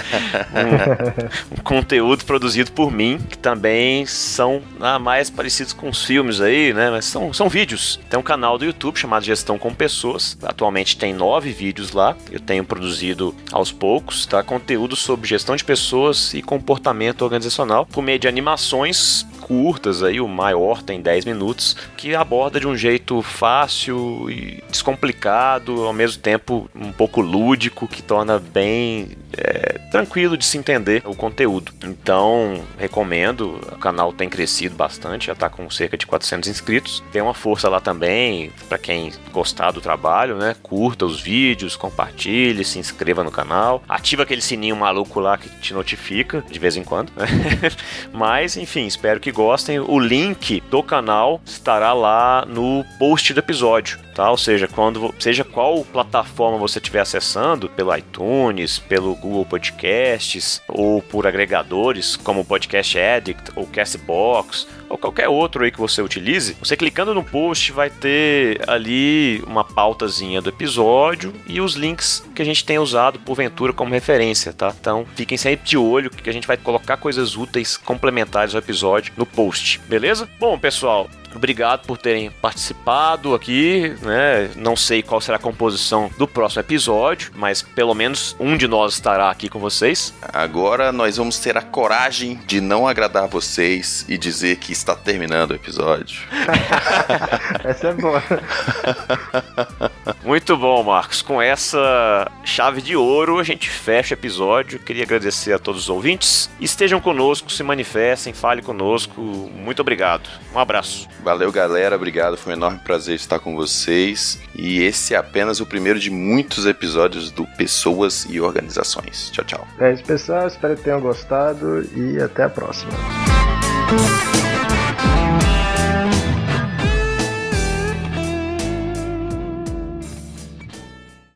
um, conteúdo produzido por mim, que também são ah, mais parecidos com os filmes aí, né? Mas são, são vídeos. Tem um canal do YouTube chamado Gestão com Pessoas. Atualmente tem nove vídeos lá. Eu tenho produzido aos poucos, tá? Conteúdo sobre gestão de pessoas e comportamento organizacional por meio de animações curtas aí, o maior tem 10 minutos, que aborda de um jeito fácil e descomplicado, ao mesmo tempo um pouco lúdico, que torna bem é, tranquilo de se entender o conteúdo. Então, recomendo, o canal tem crescido bastante, já está com cerca de 400 inscritos. Tem uma força lá também, para quem gostar do trabalho, né? Curta os vídeos, compartilhe, se inscreva no canal, ativa aquele sininho maluco lá que te notifica de vez em quando. Né? Mas, enfim, espero que gostem. O link do canal estará lá no post do episódio tá? Ou seja, quando seja qual plataforma você estiver acessando, pelo iTunes, pelo Google Podcasts ou por agregadores como Podcast Addict ou Castbox ou qualquer outro aí que você utilize, você clicando no post vai ter ali uma pautazinha do episódio e os links que a gente tem usado porventura como referência, tá? Então fiquem sempre de olho que a gente vai colocar coisas úteis complementares ao episódio no post, beleza? Bom, pessoal, Obrigado por terem participado aqui, né? Não sei qual será a composição do próximo episódio, mas pelo menos um de nós estará aqui com vocês. Agora nós vamos ter a coragem de não agradar vocês e dizer que está terminando o episódio. essa é boa. Muito bom, Marcos. Com essa chave de ouro, a gente fecha o episódio. Queria agradecer a todos os ouvintes. Estejam conosco, se manifestem, fale conosco. Muito obrigado. Um abraço. Valeu, galera. Obrigado. Foi um enorme prazer estar com vocês. E esse é apenas o primeiro de muitos episódios do Pessoas e Organizações. Tchau, tchau. É isso, pessoal. Espero que tenham gostado e até a próxima.